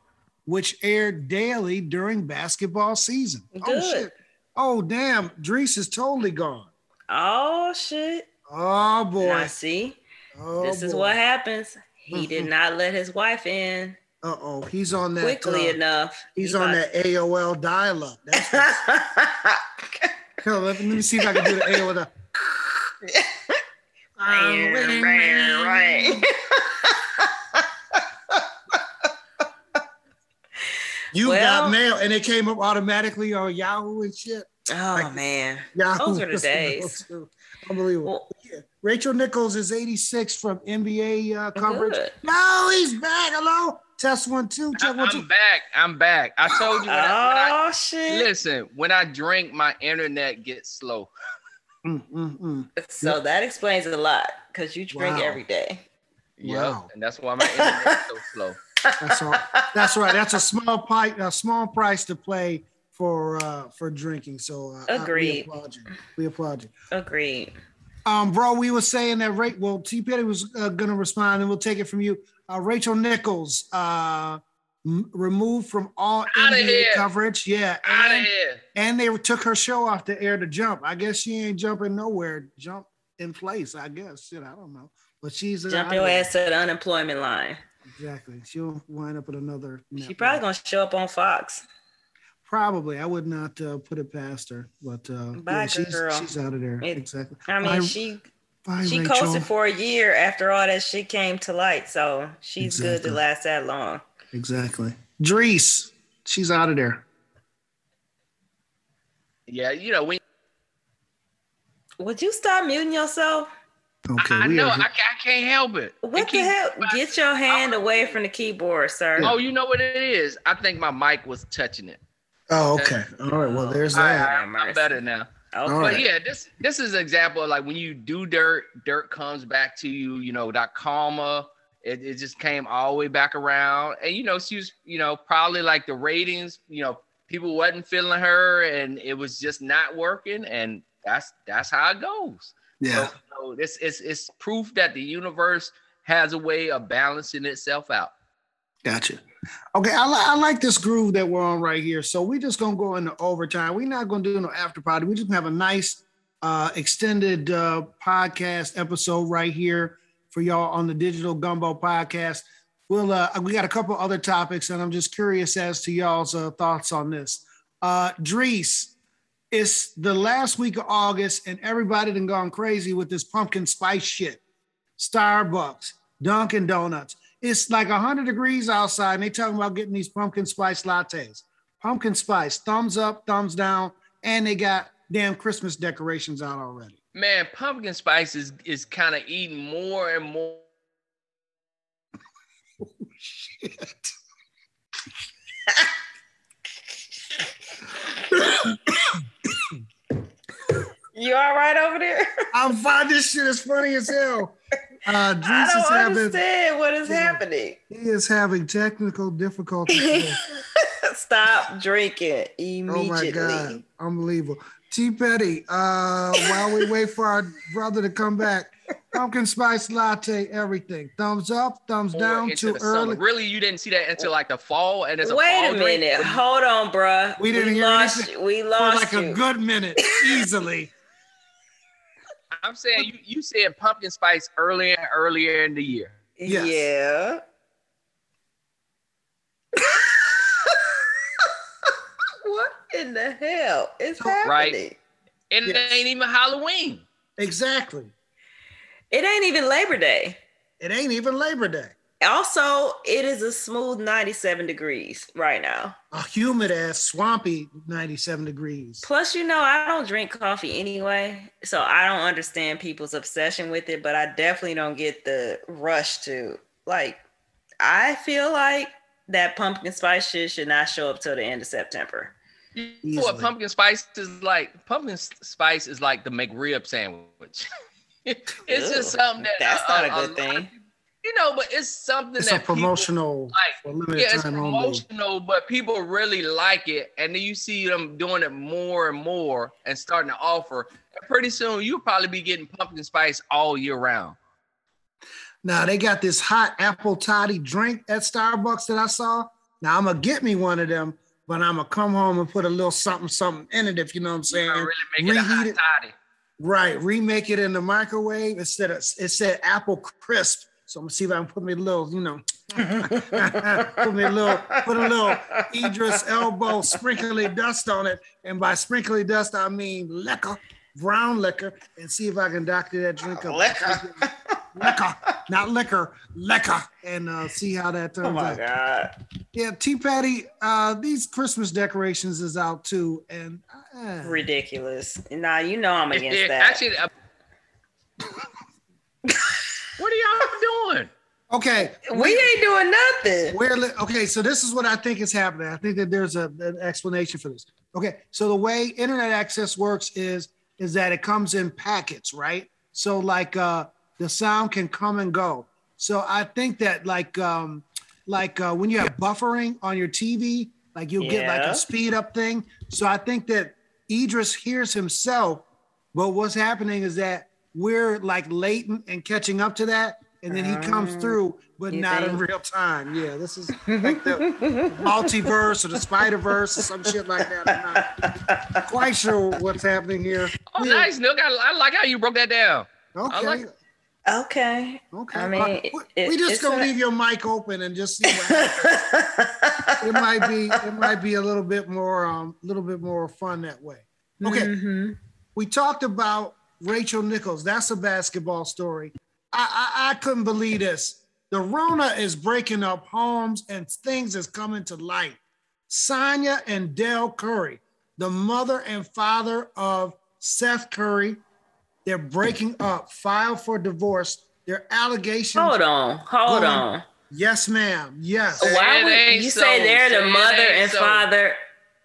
which aired daily during basketball season. Oh shit! Oh damn, Dris is totally gone. Oh shit! Oh boy. Now see, Oh, this is what happens. He did not let his wife in Uh oh, he's on that. quickly uh, enough. He's He on that AOL dial-up. That's Hell, let, let me see if I can do the AOL. Right, right, right. You Well- got mail, and it came up automatically on Yahoo and shit. Oh man, Yahoo. Those are the days. Unbelievable. Well- Yeah. Rachel Nichols is 86 from NBA uh, coverage. Good. No, he's back. Hello. Test one, two. I, Check one, two. am back. I'm back. I told you. When I, when I- oh shit! listen, when I drink, my internet gets slow. Mm, mm, mm. So that explains a lot because you drink Wow. every day. Yep, Wow. and that's why my internet's so slow. That's all. That's right. That's a small pipe, a small price to play for uh for drinking. So uh, uh, Agreed. we applaud you. We applaud you. Agreed. Um, bro, we were saying that Ra- well, T. Petty was uh, going to respond, and we'll take it from you. Uh, Rachel Nichols, uh, m- removed from all Outta NBA here. coverage. Yeah, Out of and, here. and they took her show off the air to jump. I guess she ain't jumping nowhere. Jump in place, I guess. Shit, I don't know, but she's Jump your ass to the unemployment line. Exactly. She'll wind up at another. She probably gonna show up on Fox. Probably. I would not uh, put it past her, but uh, Bye, yeah, she's, girl. she's out of there. It- exactly. I mean, Bye- she bye, she Rachel. coasted for a year after all that shit came to light, so she's good to last that long. Exactly. Dris, she's out of there. Yeah, you know when Would you stop muting yourself? Okay, I, I know are. I, I can't help it. What It the keeps- hell? Get your hand away from the keyboard, sir. Oh, you know what it is? I think my mic was touching it. Oh, okay. All right. Well, there's that. I'm, I'm better now. Okay. Right. yeah, this this is an example of like when you do dirt, dirt comes back to you. You know that karma. It, it just came all the way back around, and you know she was, you know, probably like the ratings. You know, people wasn't feeling her, and it was just not working, and that's that's how it goes. Yeah. So, so this it's it's proof that the universe has a way of balancing itself out. Gotcha. Okay, I, li- I like this groove that we're on right here. So we're just gonna go into overtime. We're not gonna do no after party. We just gonna have a nice uh extended uh podcast episode right here for y'all on the Digital Gumbo podcast. We'll uh we got a couple other topics, and I'm just curious as to y'all's uh, thoughts on this. Uh Dris, it's the last week of August, and everybody done gone crazy with this pumpkin spice shit. Starbucks, Dunkin' Donuts. It's like 100 degrees outside, and they talking about getting these pumpkin spice lattes. Pumpkin spice, thumbs up, thumbs down, and they got damn Christmas decorations out already. Man, pumpkin spice is is kind of eating more and more Oh shit. You all right over there? I'm fine. This shit is funny as hell. Uh, Dris I don't having, understand what is Yeah. happening. he is having technical difficulties. Stop drinking immediately. oh my god, unbelievable. T Petty, uh, while we wait for our brother to come back, pumpkin spice latte, everything. Thumbs up, thumbs Or down, into too the summer. early. Really, you didn't see that until like the fall, and it's a Wait fall a drink? minute. Hold on, bruh. We didn't hear lost anything you. We For lost like you. a good minute, easily. I'm saying you, you said pumpkin spice earlier and earlier in the year. Yes. Yeah. what in the hell is happening? Right. And Yes. it ain't even Halloween. Exactly. It ain't even Labor Day. It ain't even Labor Day. Also, it is a smooth 97 degrees right now. A humid ass, swampy 97 degrees. Plus, you know, I don't drink coffee anyway, so I don't understand people's obsession with it, but I definitely don't get the rush to like I feel like that pumpkin spice shit should not show up till the end of September. You know what pumpkin spice is like? Pumpkin spice is like the McRib sandwich. it's Ew, just something that that's uh, not a good lot thing. You know, but it's something It's a that people promotional like. for limited Yeah, it's time only. promotional, but people really like it, and then you see them doing it more and more and starting to offer. And pretty soon, you'll probably be getting pumpkin spice all year round. Now they got this hot apple toddy drink at Starbucks that I saw. Now I'm gonna get me one of them, but I'm gonna come home and put a little something something in it if you know what I'm saying. really make it a hot Reheat it. Right, remake it in the microwave instead of it said apple crisp. So I'm gonna see if I can put me a little, you know, put me a little, put a little Idris Elba sprinkly dust on it. And by sprinkly dust, I mean liquor, brown liquor, and see if I can doctor that drink up. Liquor. liquor, not liquor, liquor, and uh, see how that turns Oh my out. god. Yeah, T Petty, uh, these Christmas decorations is out too, and uh, Ridiculous. Nah, you know I'm against Yeah, that. Actually, uh, what are y'all doing? okay, we ain't doing nothing. Where li- okay, so this is what I think is happening. I think that there's a, an explanation for this. Okay, so the way internet access works is is that it comes in packets, right? So like uh the sound can come and go. So I think that like um like uh, when you have buffering on your TV, like you'll get like a speed up thing. So I think that Idris hears himself, but what's happening is that we're like latent and catching up to that, and then he comes Ah, through, but you not in real time. Yeah, this is like the multiverse or the Spider Verse or some shit like that. I'm not quite sure what's happening here. Oh, Yeah. nice, Nook. I, I like how you broke that down. Okay, like- Okay. okay. I mean, Uh, it- we, we just gonna a- leave your mic open and just see what happens. it might be it might be a little bit more um a little bit more fun that way. Okay, Mhm. we talked about Rachel Nichols. That's a basketball story. I, I I couldn't believe this. The Rona is breaking up homes and things is coming to light. Sonya and Dell Curry, the mother and father of Seth Curry, they're breaking up. Filed for divorce. Their allegations. Hold on. Hold Go on. Yes, ma'am. Yes. Why would you so. say they're the mother and so. father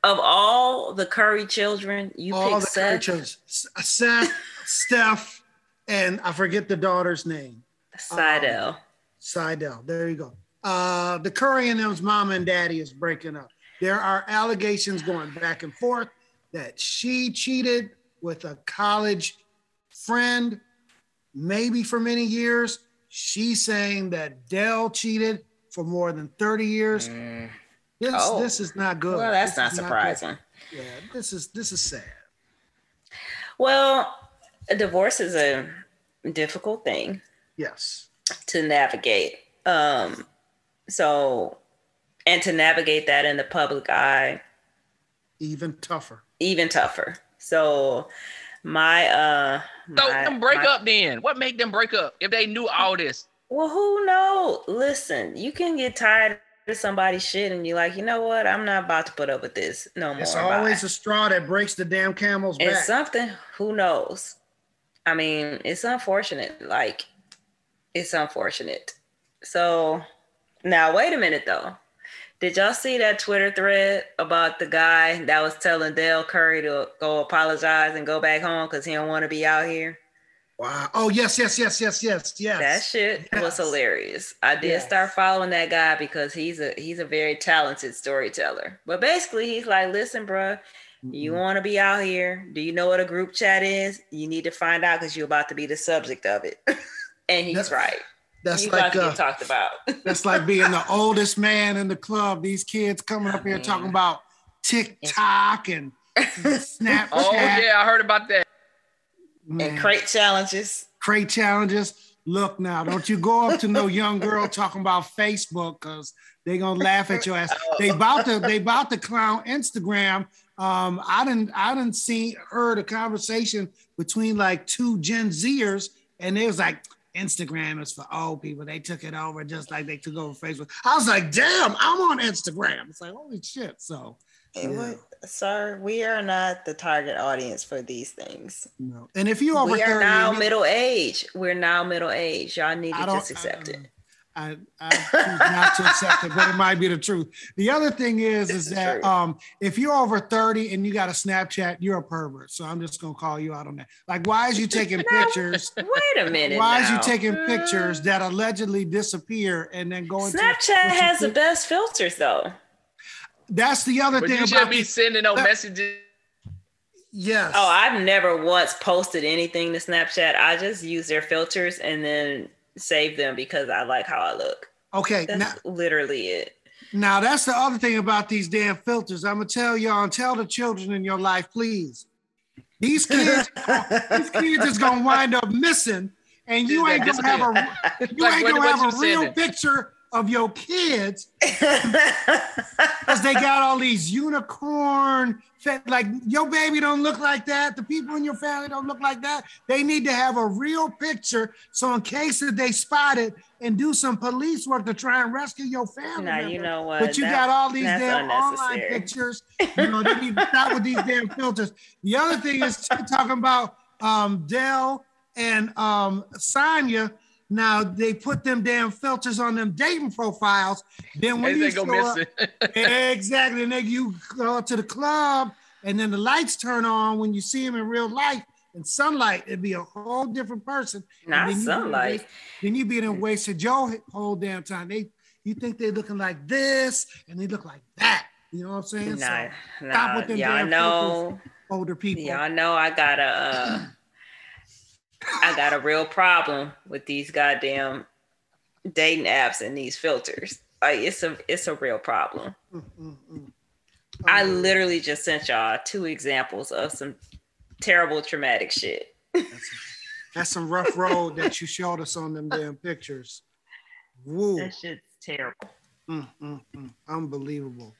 of all the Curry children? You All pick the Curry Seth, children. Seth, Steph, and I forget the daughter's name. Sydel. Sydel. There you go. Uh, the Curry and them's mom and daddy is breaking up. There are allegations going back and forth that she cheated with a college friend, maybe for many years. She's saying that Dell cheated for more than 30 years. This, Oh. this is not good. well, that's This not surprising. yeah, this is this is sad. Well, a divorce is a difficult thing Yes. to navigate. Um, so, and to navigate that in the public eye, Even tougher. even tougher. So, my uh, So my- them break my- up then. What make them break up if they knew all this? Well, who knows? Listen, you can get tired of somebody's shit, and you're like, you know what? I'm not about to put up with this no more. It's Bye. always a straw that breaks the damn camel's it's back. something. Who knows? I mean, it's unfortunate. Like, it's unfortunate. So, Now wait a minute though. Did y'all see that Twitter thread about the guy that was telling Dell Curry to go apologize and go back home because he don't want to be out here? Wow. Oh yes, yes, yes, yes, yes, yes. That shit Yes. was hilarious. I did Yes. start following that guy because he's a he's a very talented storyteller. But basically, he's like, "Listen, bruh, you want to be out here? Do you know what a group chat is? You need to find out because you're about to be the subject of it." and he's That's- right. That's You're about like to uh, get talked about. that's like being the oldest man in the club. These kids coming up here talking about TikTok and Snapchat. Oh yeah, I heard about that. Man. and crate challenges. crate challenges. Look now, don't you go up to no young girl talking about Facebook because they gonna laugh at your ass. They about to they about to clown Instagram. Um, I didn't I didn't see heard a conversation between like two Gen Zers, and it was like Instagram is for old people. They took it over just like they took over Facebook. I was like, damn, I'm on Instagram. It's like holy shit. So Yeah. would- Sir, we are not the target audience for these things. know, and if you over we are 30, now middle age. We're now middle age. Y'all need to just accept it. I, I choose not to accept it, but it might be the truth. The other thing is, is that um, if you're over 30 and you got a Snapchat, you're a pervert. So I'm just gonna call you out on that. Like, why is you taking pictures? Wait a minute. Why is you taking pictures that allegedly disappear and then go into Snapchat what you has the think- best filters though. That's the other But thing you about be the- sending no messages. yes. Oh, I've never once posted anything to Snapchat. I just use their filters and then save them because I like how I look. okay. That's Now, literally it. now that's the other thing about these damn filters. I'm gonna tell y'all and tell the children in your life, please. These kids, these kids is gonna wind up missing, and you ain't gonna have a you Like, ain't gonna have a real picture of your kids. Because they got all these unicorn like your baby don't look like that. The people in your family don't look like that. They need to have a real picture so in case that they spot it and do some police work to try and rescue your family now you know what? but you That- got all these damn online pictures. You know they need to stop with these damn filters. The other thing is talking about um dell and um Sonya. Now they put them damn filters on them dating profiles. Then when you go up, missing. exactly. And then you go to the club, and then the lights turn on when you see him in real life. In sunlight, it'd be a whole different person. Not then in sunlight. waste- Then you be in a wasted Joe whole damn time. They you think they're looking like this, and they look like that. You know what I'm saying? Nah, so nah, stop with them y'all damn know, older people. y'all know I got a, uh, I got a real problem with these goddamn dating apps and these filters. Like it's a, it's a real problem. Mm, mm, mm. I Um, literally just sent y'all two examples of some terrible traumatic shit. That's some rough road that you showed us on them damn pictures. Woo. That shit's terrible. Unbelievable.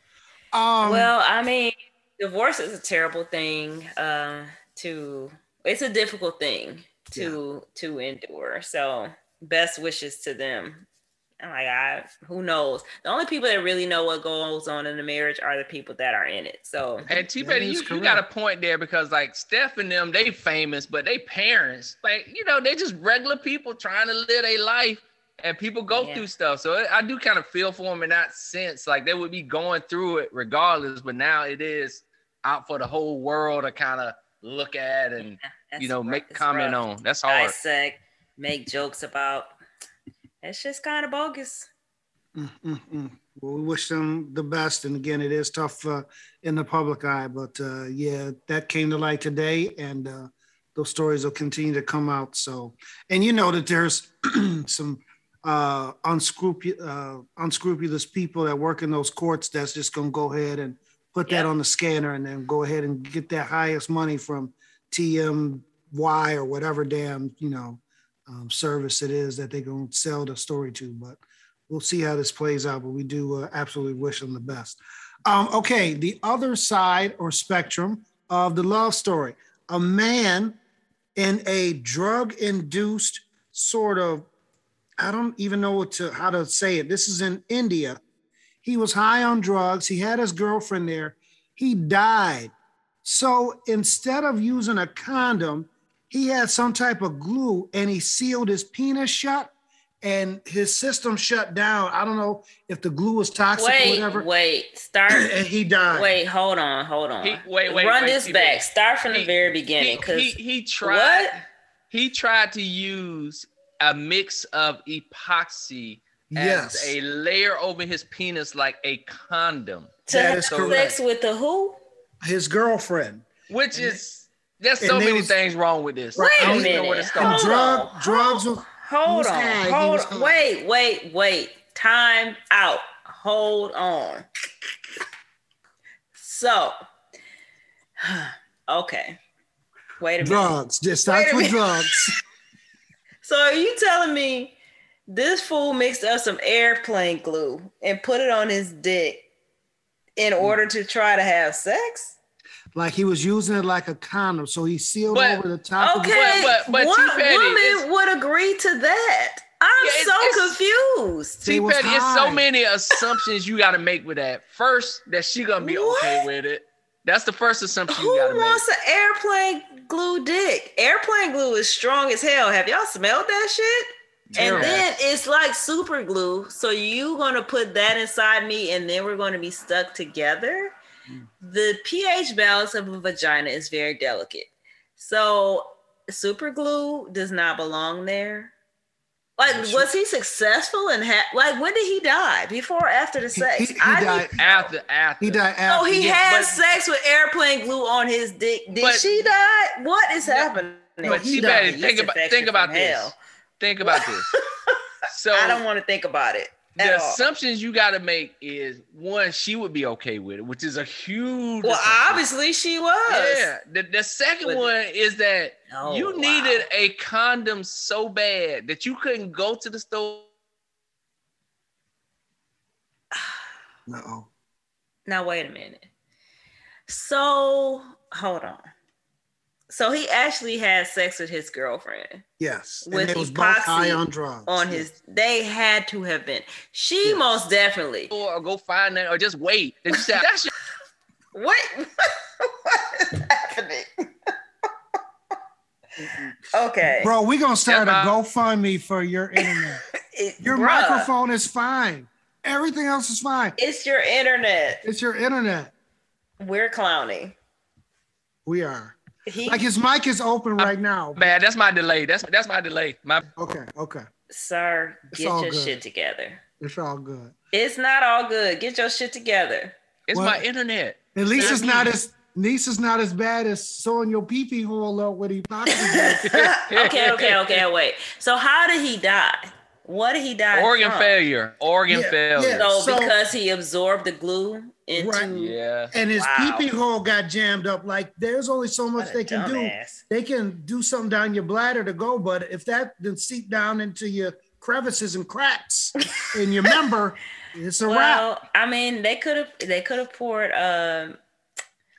Um, well, I mean, divorce is a terrible thing uh, to. It's a difficult thing to to endure. So, best wishes to them. And like I, who knows? The only people that really know what goes on in the marriage are the people that are in it. So, And T That Petty, you, you got a point there because like Steph and them, they famous, but they parents, like you know, they just regular people trying to live a life, and people go Yeah. through stuff. So I do kind of feel for them in that sense. Like they would be going through it regardless, but now it is out for the whole world to kind of look at and that's you know rough. make It's comment rough. on. That's hard. dissect, make jokes about. It's just kind of bogus. Well, we wish them the best. And again, it is tough uh, in the public eye, but uh, yeah, that came to light today, and uh, those stories will continue to come out. So, and you know that there's some uh, unscrupulous, uh, unscrupulous people that work in those courts that's just going to go ahead and put that on the scanner and then go ahead and get their highest money from TMZ or whatever damn you know um, service it is that they're going to sell the story to. But we'll see how this plays out. But we do uh, absolutely wish them the best. Um, okay, the other side or spectrum of the love story: a man in a drug-induced sort of I don't even know what to how to say it. This is in India. He was high on drugs. He had his girlfriend there. He died. So instead of using a condom, he had some type of glue and he sealed his penis shut and his system shut down. I don't know if the glue was toxic or whatever. wait, start. and he died. Wait, hold on, hold on. He- wait, wait, Run wait, this T-Bag. back. Start from the very beginning, he, because he, he tried what? he tried to use a mix of epoxy Yes. as a layer over his penis like a condom, To That have is sex correct. with the who? His girlfriend. which is there's so many was- things wrong with this. Wait I a don't even know where to minute. start. And Hold drug- on, drugs hold- was- Hold was on. high, Hold was on. Wait, wait, wait. Time out. Hold on. So, okay. Wait a minute. Drugs. Just starts Wait with drugs. So are you telling me this fool mixed up some airplane glue and put it on his dick in Hmm. order to try to have sex? Like he was using it like a condom. So he sealed But- over the top of Okay, But- but- but what T-Petty, woman would agree to that? I'm Yeah, it's- so it's- confused. They See, was Petty, it's so many assumptions you got to make with that. First, that she gonna be okay with it. That's the first assumption Who you got to make. wants an airplane glue dick? Airplane glue is strong as hell. Have y'all smelled that shit? And then it's like super glue. So you gonna put that inside me, and then we're gonna be stuck together. Mm. The pH balance of a vagina is very delicate. So super glue does not belong there. Like, That's was he successful and ha- like when did he die? Before or after the sex? he- he I need- died. after after He died after. Oh, after. he Yeah, had but- sex with airplane glue on his dick. Did But- she die? What is No, happening? But he T died. Petty, think about think about from this. Hell. Think about this. So I don't want to think about it. the all. assumptions you got to make is one, she would be okay with it, which is a huge. Well, assumption. obviously she was. Yeah. The, the second But- one is that Oh, you wow. needed a condom so bad that you couldn't go to the store. No. Now wait a minute. So hold on. So he actually had sex with his girlfriend Yes. With and they was both high on drugs. on Yeah. his. They had to have been. She Yes. most definitely. Or go find that, or just wait. Then you say, "That's your What? what is happening? okay. Bro, we're gonna start a That's my- GoFundMe for your internet. It- Your bruh, microphone is fine. Everything else is fine. It's your internet. It's your internet. We're clowning. We are. He, Like his mic is open right now. bad. That's my delay. That's that's my delay. My Okay, okay. sir, It's get your good. shit together. It's all good. It's not all good. Get your shit together. it's What? my internet. At least Yeah. it's not as least it's not as bad as sewing your pee pee hole up with epoxy. okay, okay, okay. Wait. So how did he die? What did he die? Organ from? failure. Organ Yeah, failure. yeah. So, So- because he absorbed the glue into Right. Yeah. and his Wow. pee pee hole got jammed up. Like there's only so much they can do. dumbass. They can do something down your bladder to go, but if that then seep down into your crevices and cracks in your member, it's a wrap. Well, I mean, they could have they could have poured um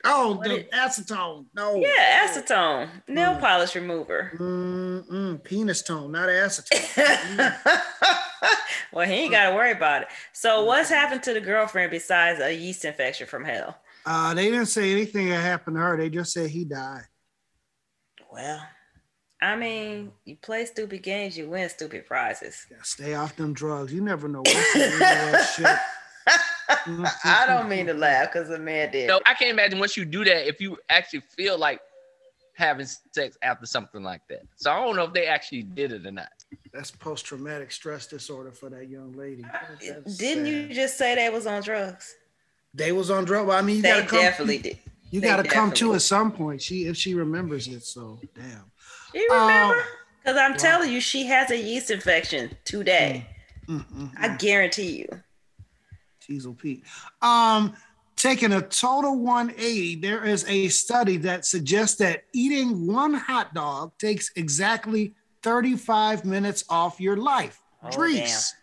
Oh, what the it- acetone. No. yeah, acetone, nail Mm. polish remover. Mm-mm, penis tone, not acetone. well, he ain't got to worry about it. So, what's happened to the girlfriend besides a yeast infection from hell? uh, they didn't say anything that happened to her. They just said he died. Well, I mean, you play stupid games, you win stupid prizes. Yeah, stay off them drugs. You never know what's that shit. I don't mean to laugh because the man did. No, I can't imagine once you do that if you actually feel like having sex after something like that. So I don't know if they actually did it or not. That's post traumatic stress disorder for that young lady. That's Didn't sad. you just say they was on drugs? They was on drugs. I mean, you They gotta come. definitely did. You they gotta come to definitely- at some point. She if she remembers it. So damn. You remember? Um, Because I'm telling you, she has a yeast infection today. Mm, mm, I guarantee you. Teasel Pete. Um, taking a total 180, there is a study that suggests that eating one hot dog takes exactly 35 minutes off your life. Oh, Dris.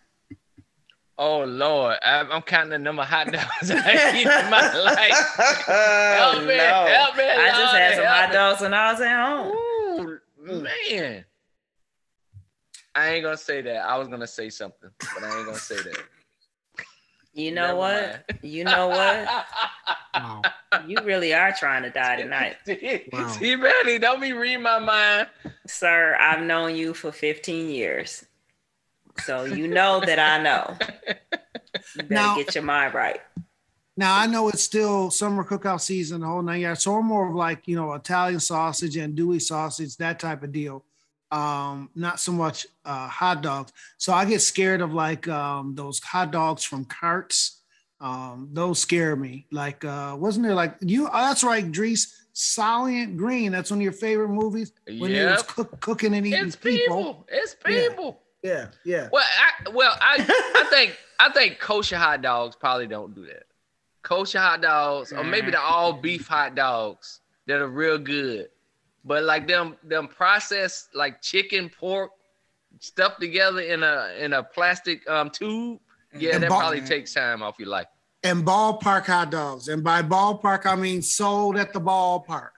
Oh Lord, I'm, I'm counting the number of hot dogs I eat in my life. oh, Help me, help me, I just had some hot dogs when I was at home. Ooh, man. I ain't gonna say that. I was gonna say something, but I ain't gonna say that. You know Never what? mind. You know what? Wow. You really are trying to die tonight. Wow. See, Petty, don't be reading my mind. Sir, I've known you for 15 years. So you know that I know. You better Now- get your mind right. Now I know it's still summer cookout season, the whole nine yards. So I'm more of like you know Italian sausage and Dewey sausage, that type of deal. Um, not so much uh, hot dogs. So I get scared of like um, those hot dogs from carts. Um, those scare me. Like uh, wasn't there like you? oh, that's right, Dris. Soylent Green. That's one of your favorite movies when they was cook, cooking and eating It's people. people. It's Yeah. people. Yeah, yeah. Well, I well, I I think I think kosher hot dogs probably don't do that. Kosher hot dogs, or maybe the all beef hot dogs that are real good, but like them them processed like chicken, pork, stuffed together in a in a plastic um tube. Yeah, And that ball- probably takes time off your life. and ballpark hot dogs. And by ballpark, I mean sold at the ballpark.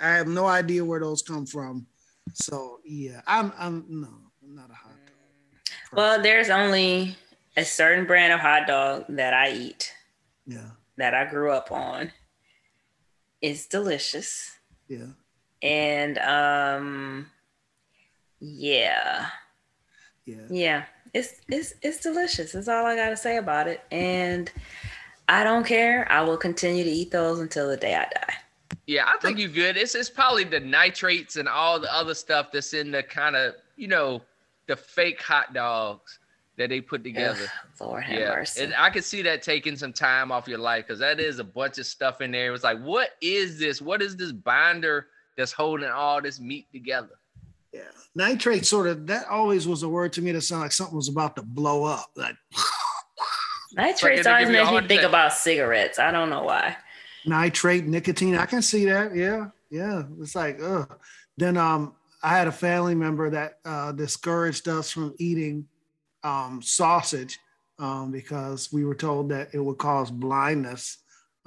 I have no idea where those come from. So yeah, I'm I'm no, I'm not a hot dog. Well, there's only a certain brand of hot dog that I eat Yeah, that I grew up on. It's delicious. yeah. And um yeah. Yeah. Yeah. It's it's it's delicious. That's all I gotta say about it. And I don't care. I will continue to eat those until the day I die. Yeah, I think you're good. It's it's probably the nitrates and all the other stuff that's in the kind of you know the fake hot dogs that they put together. Ugh, Lord have Yeah, mercy. and I could see that taking some time off your life because that is a bunch of stuff in there. It was like, what is this? What is this binder that's holding all this meat together? Yeah. Nitrate sort of that always was a word to me that sounded like something was about to blow up. Like Nitrates it'll always give you a makes me think about cigarettes. I don't know why. nitrate, nicotine. I can see that. Yeah. Yeah. It's like, ugh. Then um I had a family member that uh discouraged us from eating um sausage um because we were told that it would cause blindness.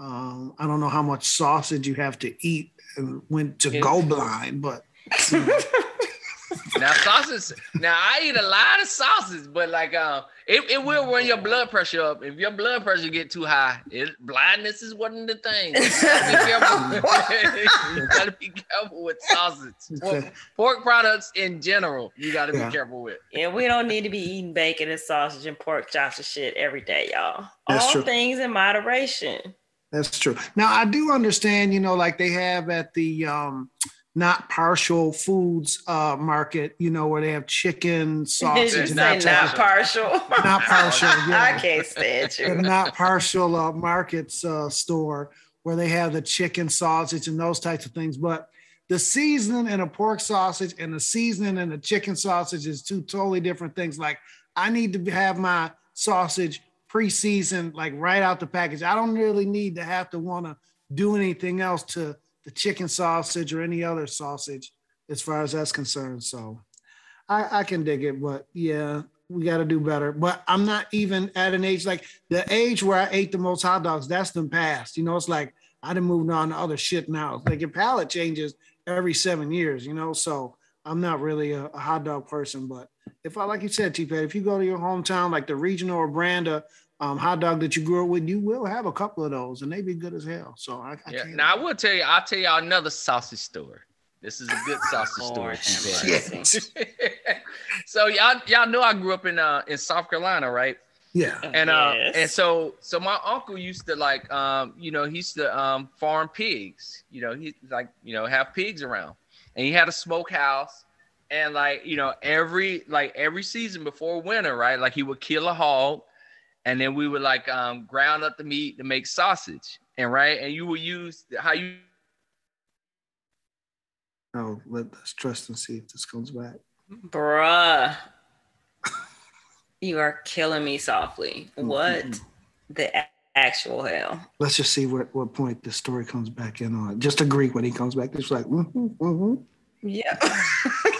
Um, I don't know how much sausage you have to eat and when to go blind, but Now sausage. now I eat a lot of sausage, but like um, it, it will run your blood pressure up. If your blood pressure get too high, it, blindness is one of the things. You gotta be careful. you gotta be careful with sausage. Pork, pork products in general, you gotta Yeah. be careful with. Yeah, we don't need to be eating bacon and sausage and pork chops and shit every day, y'all. That's All true. things in moderation. That's true. Now I do understand, you know, like they have at the um not partial foods uh market, you know, where they have chicken, Did sausage, you and say that not partial? not partial. I can't stand the you. not partial uh, markets uh, store where they have the chicken sausage and those types of things. But the seasoning in a pork sausage and the seasoning in a chicken sausage is two totally different things. Like I need to have my sausage pre-seasoned, like right out the package. I don't really need to have to want to do anything else to the chicken sausage or any other sausage as far as that's concerned. So I, I can dig it, but yeah, we got to do better. But I'm not even at an age like the age where I ate the most hot dogs. That's the past. You know, it's like I done moved on to other shit now. Like your palate changes every seven years. You know, so I'm not really a, a hot dog person. But if I, like you said, T Pat, if you go to your hometown, like the regional or brand of um, hot dog that you grew up with, you will have a couple of those, and they be good as hell. So I, I Yeah. can't. Now I will tell you, I'll tell y'all another sausage story. This is a good sausage story. Lord have T-Pat. so y'all y'all know I grew up in uh in South Carolina, right? yeah, And uh Yes. and so so my uncle used to like um you know he used to um farm pigs. You know he like you know have pigs around, and he had a smokehouse. And like you know every like every season before winter, right? Like he would kill a hog, and then we would like um ground up the meat to make sausage. And right, and you would use how you oh, let, let's trust and see if this comes back. Bruh. You are killing me softly. What Mhm. the actual hell? Let's just see what, what point the story comes back in on. Just agree when he comes back. It's like, mm-hmm, mm-hmm. Yeah.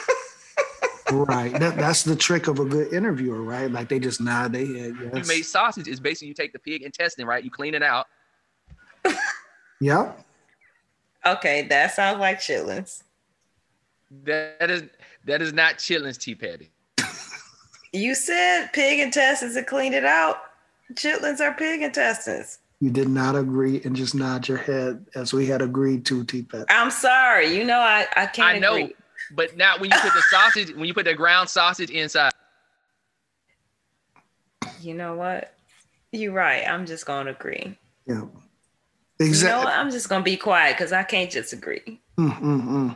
right. That, that's the trick of a good interviewer, right? Like they just nod their head. you Yes. make sausage is basically you take the pig intestine, right? You clean it out. Yep. okay, that sounds like chitlins. That is that is not chitlins, T Patty. You said pig intestines and cleaned it out. Chitlins are pig intestines. You did not agree and just nod your head as we had agreed to, T Pat. I'm sorry. You know I, I can't I know, agree. But now when you put the sausage, when you put the ground sausage inside, You know what? You're right. I'm just gonna agree. Yeah. Exactly. You know Exactly. what? I'm just gonna be quiet because I can't just agree. Mm-mm-mm.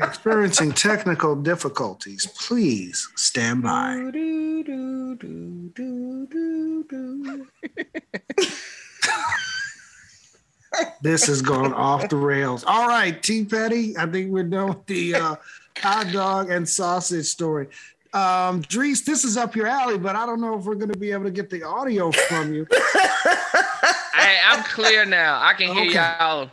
Experiencing technical difficulties. Please stand by. Do, do, do, do, do, do. This has gone off the rails. All right, T Petty. I think we're done with the uh, hot dog and sausage story. Um, Dris, this is up your alley, but I don't know if we're going to be able to get the audio from you. Hey, I'm clear now. I can hear Okay. y'all.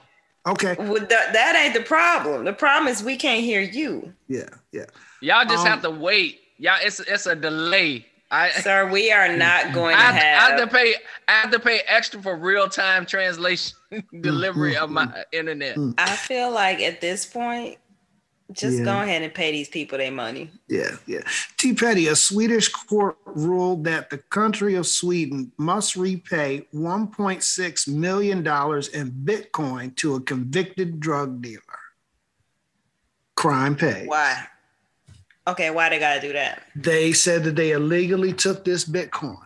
Okay. Well, that, that ain't the problem. The problem is we can't hear you, Yeah. Yeah. Y'all just Um, have to wait. Y'all, it's it's a delay. I sir. We are not going I to have, I have have. to pay. I have to pay extra for real time translation mm, mm, delivery of my mm. internet. mm. I feel like at this point, just Yeah. go ahead and pay these people their money. Yeah, yeah. T. Petty, a Swedish court ruled that the country of Sweden must repay $1.6 million in Bitcoin to a convicted drug dealer. Crime paid. Why? Okay, why they gotta do that? They said that they illegally took this Bitcoin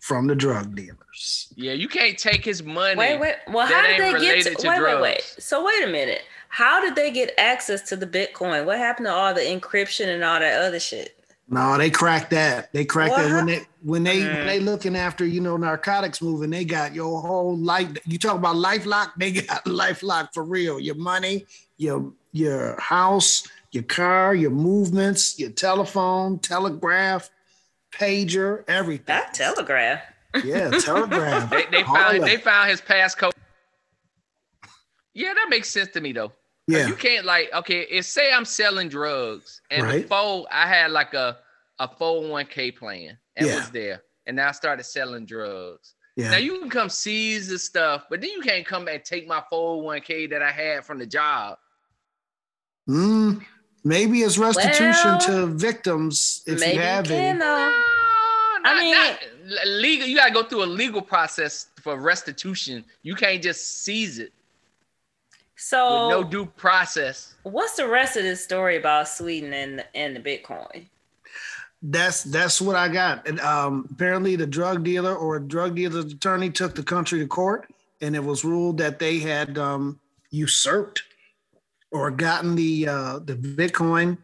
from the drug dealers. Yeah, you can't take his money. Wait, wait. Well, that how did they get to, to wait, wait, wait. So wait a minute. How did they get access to the Bitcoin? What happened to all the encryption and all that other shit? No, they cracked that. They cracked that when they when they when Mm. they looking after you know narcotics moving. They got your whole life. You talk about life lock. They got life lock for real. Your money, your your house, your car, your movements, your telephone, telegraph, pager, everything. That telegraph. yeah, telegraph. They, they found they found his passcode. Yeah, that makes sense to me though. yeah, You can't like okay, if say I'm selling drugs and Right. before I had like a a 401k plan and Yeah. was there, and now I started selling drugs. Yeah. Now you can come seize the stuff, but then you can't come and take my 401k that I had from the job. Mm, maybe it's restitution Well, to victims if Maybe you have can any. No, though. not, mean- not legal. You gotta go through a legal process for restitution. You can't just seize it So with no due process. what's the rest of this story about Sweden and and the Bitcoin? That's that's what I got. And um, apparently, the drug dealer or a drug dealer's attorney took the country to court, and it was ruled that they had um, usurped or gotten the uh, the Bitcoin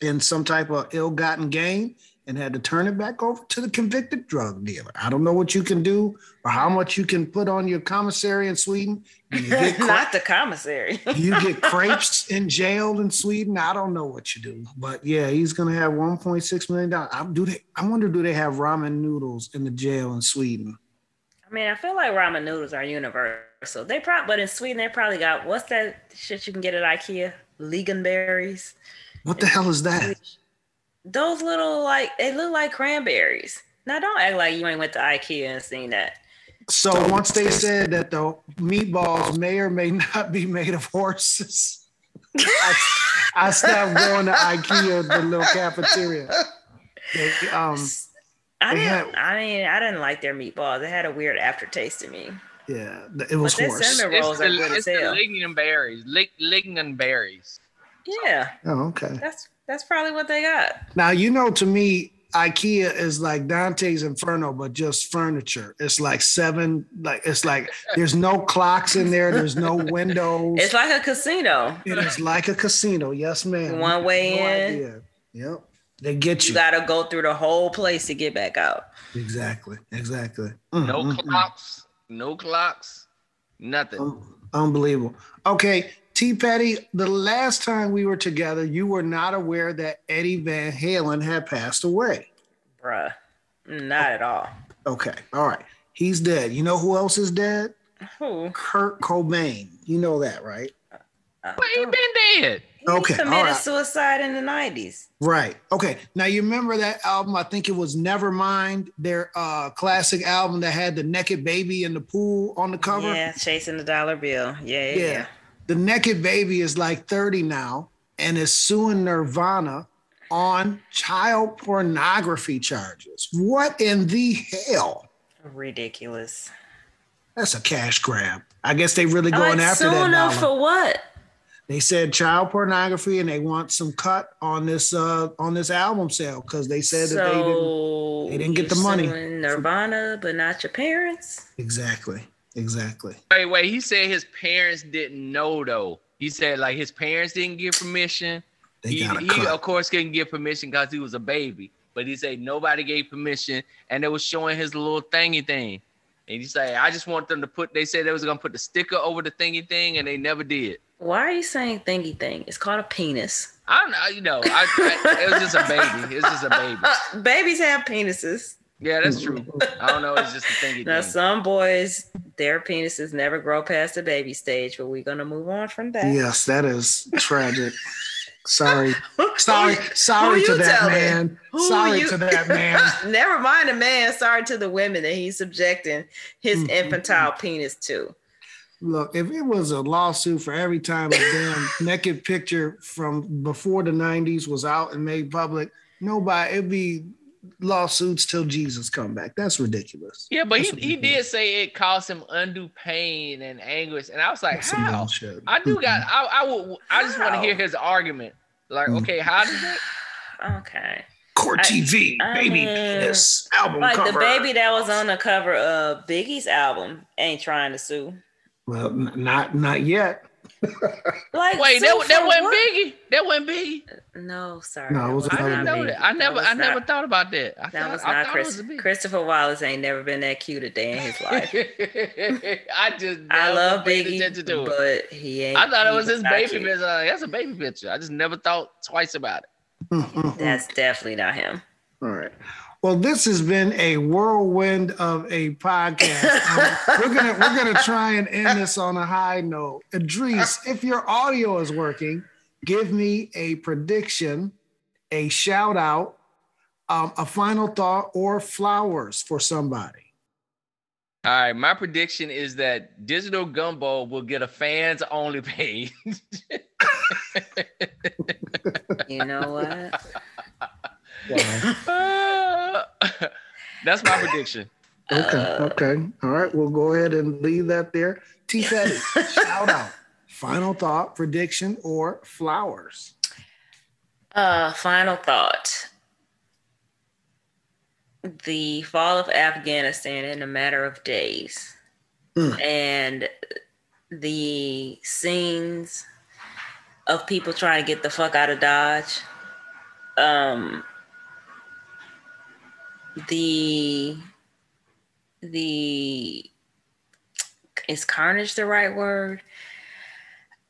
in some type of ill-gotten gain, and had to turn it back over to the convicted drug dealer. I don't know what you can do or how much you can put on your commissary in Sweden. You get Not the commissary. you get crepes in jail in Sweden. I don't know what you do, but yeah, he's gonna have 1.6 million dollars. I do they? I wonder, do they have ramen noodles in the jail in Sweden? I mean, I feel like ramen noodles are universal. So they probably, but in Sweden, they probably got what's that shit you can get at IKEA? Lingonberries. What the hell is that? Those little like they look like cranberries. Now don't act like you ain't went to IKEA and seen that. So once they said that the meatballs may or may not be made of horses, I, I stopped going to IKEA, the little cafeteria. They, um, I didn't. had- I mean, I didn't like their meatballs. They had a weird aftertaste to me. Yeah, it was But horse. cinnamon- rolls It's are the, good it's the hell. lignin berries. Lig, lignin berries. Yeah, Oh, okay. that's that's probably what they got. Now you know, to me, IKEA is like Dante's Inferno, but just furniture. It's like seven, like it's like there's no clocks in there. There's no windows. It's like a casino. it is like a casino. Yes, ma'am. One way No in. idea. Yep. They get you. You got to go through the whole place to get back out. exactly. Exactly. Mm, No mm, mm. Clocks. No clocks. Nothing. Um, Unbelievable. Okay, T. Petty, the last time we were together, you were not aware that Eddie Van Halen had passed away. Bruh. Not at all. Okay. All right. He's dead. You know who else is dead? Who? Kurt Cobain. You know that, right? Uh, But he been dead. He Okay, all committed right. suicide in the 90s. Right. Okay. Now you remember that album? I think it was Nevermind, their uh classic album that had the naked baby in the pool on the cover. Yeah, chasing the dollar bill. Yeah, yeah. Yeah. The naked baby is like 30 now and is suing Nirvana on child pornography charges. What in the hell? Ridiculous. That's a cash grab. I guess they really going right, after that suing them for what? They said child pornography and they want some cut on this uh on this album sale because they said that they didn't they didn't get the money. Nirvana, but not your parents. exactly exactly Wait, wait. He said his parents didn't know though. He said like his parents didn't give permission. they he, got a he cut of course couldn't give permission because he was a baby. But he said nobody gave permission, and they was showing his little thingy thing. And he said, "I just want them to put." They said they was gonna put the sticker over the thingy thing, and they never did. Why are you saying thingy thing? It's called a penis. I don't know. You know, I, I, it was just a baby. It's just a baby. Uh, babies have penises. Yeah, that's true. I don't know. It's just a thingy thing. Now, thing. some boys, their penises never grow past the baby stage, but we're gonna move on from that. yes that is tragic sorry sorry sorry to that telling? man Who sorry you- to that man Never mind the man. Sorry to the women that he's subjecting his Mm, mm, infantile penis to. Look, if it was a lawsuit for every time a damn naked picture from before the 90s was out and made public, nobody, it'd be lawsuits till Jesus come back. That's ridiculous. Yeah, but he, That's what he did say it caused him undue pain and anguish, and I was like, That's how? bullshit. I do got. I I would. I just want to hear his argument. Like, Mm. okay, how did it? Okay. Court TV, I baby mean, penis, album Like cover. the baby that was on the cover of Biggie's album ain't trying to sue. Well, n- not not yet. Like Wait, that that for wasn't what? Biggie. That wasn't Biggie. No, sorry. No, it was I another didn't know that. I never. was I never not- thought about that. I That thought, was not thought Chris. it was. Christopher Wallace ain't never been that cute a day in his life. I just. I love paid Biggie, attention to it. but he ain't. I thought it was his baby picture. Uh, that's a baby picture. I just never thought twice about it. All That's definitely not him. right. Well, this has been a whirlwind of a podcast. Um, we're gonna we're gonna try and end this on a high note. Idris, if your audio is working, give me a prediction, a shout out, um, a final thought, or flowers for somebody. All right, my prediction is that Digital Gumbo will get a fans only page. You know what? That's my prediction. Okay, Uh, okay. All right, we'll go ahead and leave that there. T Petty, shout out, final thought, prediction, or flowers. Uh, final thought. The fall of Afghanistan in a matter of days. Mm. And the scenes of people trying to get the fuck out of Dodge. Um the the is carnage the right word?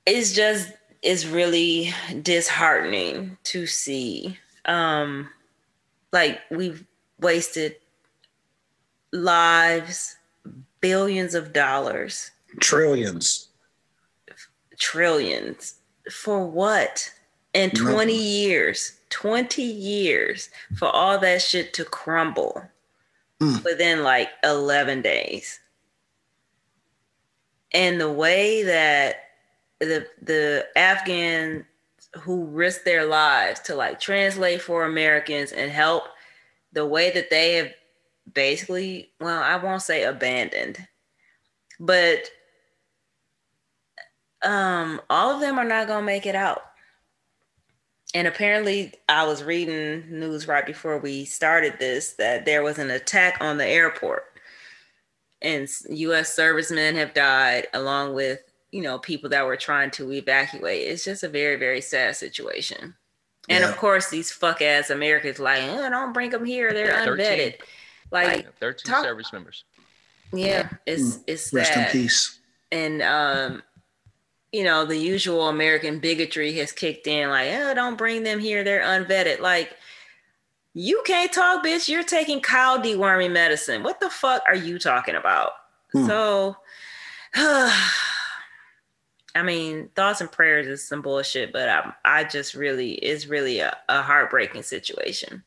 It's just it's really disheartening to see. Um like we've wasted lives billions of dollars. Trillions. trillions. For what? In 20 years 20 years for all that shit to crumble Mm. within like 11 days and the way that the the afghans who risked their lives to like translate for americans and help the way that they have basically well i won't say abandoned but um all of them are not going to make it out and apparently i was reading news right before we started this that there was an attack on the airport and us servicemen have died along with you know people that were trying to evacuate it's just a very very sad situation and Yeah. of course these fuck ass americans like oh, don't bring them here they're 13. unvetted like 13 talk- service members. yeah it's it's Rest in peace. and um you know the usual american bigotry has kicked in like oh don't bring them here they're unvetted like you can't talk bitch you're taking cow deworming medicine what the fuck are you talking about Hmm. so i mean thoughts and prayers is some bullshit but i, I just really it's really a, a heartbreaking situation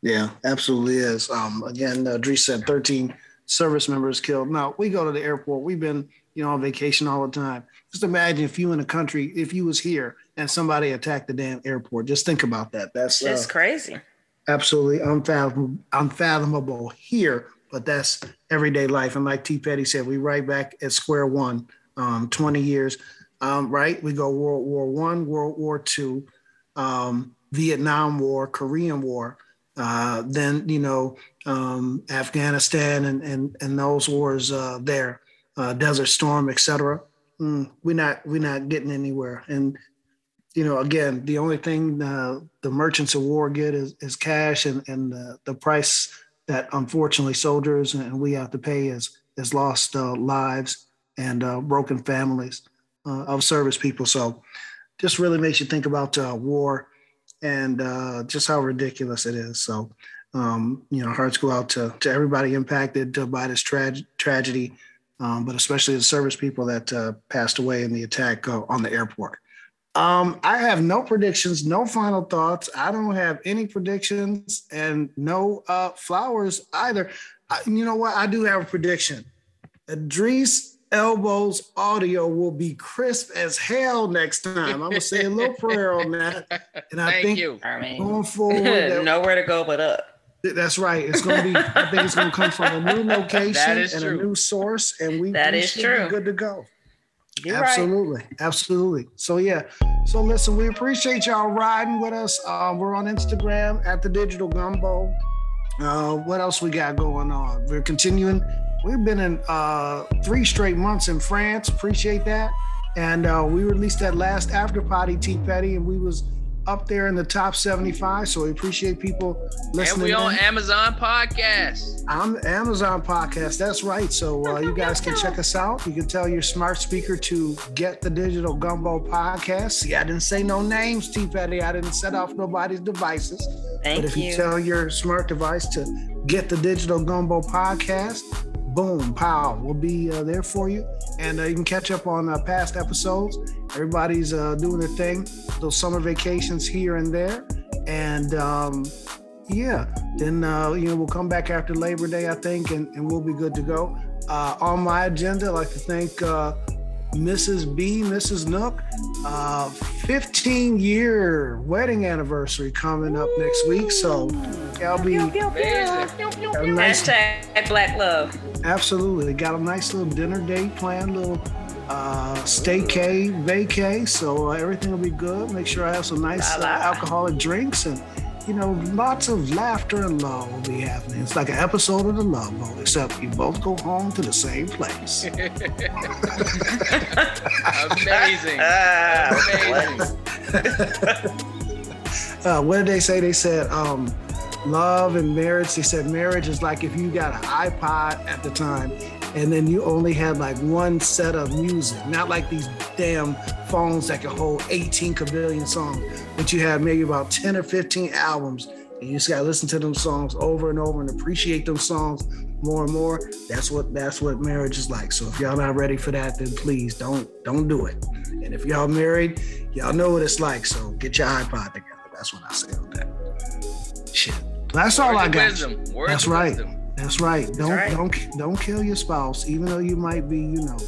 Yeah, absolutely is. Um, again, uh, Dris said 13 service members killed. Now we go to the airport. We've been, you know, on vacation all the time. Just imagine if you in a country, if you was here and somebody attacked the damn airport. Just think about that. That's uh, it's crazy absolutely unfathomable, unfathomable here, but that's everyday life. And like T. Petty said, we right back at square one. Um, 20 years. um, right? We go World War One, World War Two, um, Vietnam War, Korean War, uh, then you know um, Afghanistan and and and those wars uh, there, uh, Desert Storm, etc. Mm, we're not we're not getting anywhere. And you know, again, the only thing uh, the merchants of war get is, is cash, and and the price that unfortunately soldiers and we have to pay is is lost uh, lives and uh, broken families of service people. So, just really makes you think about war and uh, just how ridiculous it is. So, um, you know, hearts go out to, to everybody impacted uh, by this tra- tragedy, um, but especially the service people that uh, passed away in the attack uh, on the airport. Um, I have no predictions, no final thoughts. I don't have any predictions and no uh, flowers either. I, you know what? I do have a prediction. Idris Elba's audio will be crisp as hell next time. I'm gonna say a little prayer on that, and I Thank think you. I mean, going forward, nowhere to go but up. That's right. It's gonna be. I think it's gonna come from a new location and true. a new source, and we That we is should true. Be good to go. You're right. absolutely, absolutely. So yeah. So listen, we appreciate y'all riding with us. Uh, we're on Instagram at the Digital Gumbo. Uh, what else we got going on? We're continuing. We've been in uh, three straight months in France. Appreciate that. And uh, we released that last after party T Petty, and we was up there in the top 75. So we appreciate people listening. And listening. we on in. Amazon Podcast. I'm Amazon podcast. That's right. So uh, you guys can check us out. You can tell your smart speaker to get the Digital Gumbo podcast. See, I didn't say no names, T Petty. I didn't set off nobody's devices. Thank but if you. you. tell your smart device to get the Digital Gumbo podcast, boom, pow, we'll be uh, there for you. And uh, you can catch up on uh, past episodes. Everybody's uh, doing their thing, those summer vacations here and there. And um, yeah, then uh, you know we'll come back after Labor Day, I think, and, and we'll be good to go. Uh, on my agenda, I'd like to thank Mrs. B, Mrs. Nook, uh, 15 year wedding anniversary coming up next week. So I'll be Amazing. nice, Hashtag Black Love. absolutely got a nice little dinner date planned, little uh, staycay, vacay. So uh, everything will be good. Make sure I have some nice uh, La la. alcoholic drinks and you know lots of laughter and love will be happening. It's like an episode of the Love Boat, except you both go home to the same place. Amazing. Ah, Amazing. uh, what did they say? They said um, love and marriage. They said marriage is like if you got an iPod at the time and then you only had like one set of music, not like these damn phones that can hold 18 kabillion songs, but you have maybe about 10 or 15 albums. And you just gotta listen to them songs over and over and appreciate them songs more and more. That's what that's what marriage is like. So if y'all not ready for that, then please don't don't do it. And if y'all married, y'all know what it's like. So get your iPod together. That's what I say on that. Shit. That's all I got. That's right. wisdom. That's right. Don't right. don't don't kill your spouse, even though you might be, you know,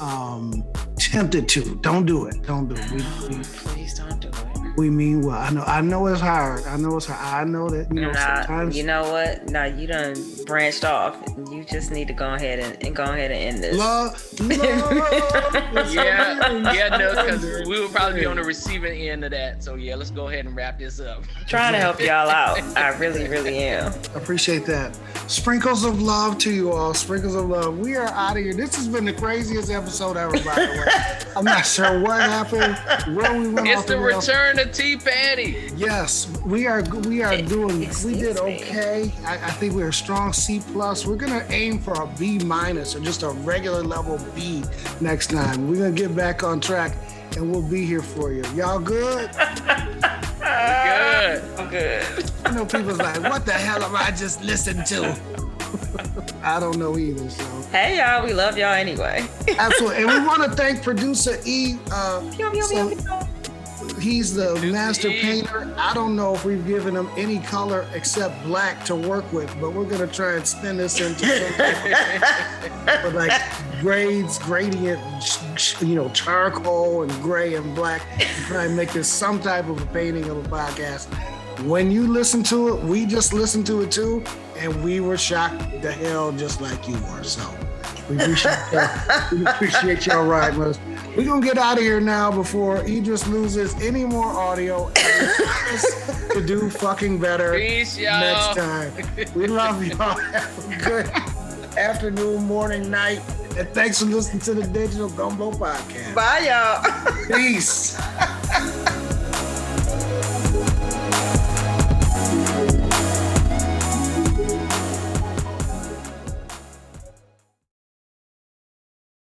um, tempted to. Don't do it. Don't do it. We, we, Please don't do it. We mean well. I know. I know it's hard. I know it's hard. I know that you know Nah, sometimes. you know what? Nah, you done branched off. You just need to go ahead and, and go ahead and end this. love, love. Yeah, yeah, no, because we will probably be on the receiving end of that. So yeah, let's go ahead and wrap this up. trying to help y'all out. I really, really am. Appreciate that. Sprinkles of love to you all. Sprinkles of love. We are out of here. This has been the craziest episode ever, by the way. I'm not sure what happened, where we went It's off the the rails. return of T Patty. Yes, we are. We are doing. We did me. okay. I, I think we're a strong C plus. We're gonna aim for a B minus or just a regular level B next time. We're gonna get back on track, and we'll be here for you. Y'all good? Good. I'm good. I know people's like, what the hell am I just listening to? I don't know either. So Hey y'all, we love y'all anyway. absolutely, and we want to thank producer E. Uh, Pew, pew, so pew, pew. He's the master painter. I don't know if we've given him any color except black to work with, but we're gonna try and spin this into something with like grades, gradient, you know, charcoal and gray and black. and Try and make this some type of a painting of a podcast. When you listen to it, we just listened to it too, and we were shocked the hell just like you were. So we appreciate, we appreciate y'all riding with us. We're gonna get out of here now before Idris loses any more audio to do fucking better Peace, y'all. next time. We love y'all. Have a good afternoon, morning, night, and thanks for listening to the Digital Gumbo Podcast. Bye, y'all. Peace.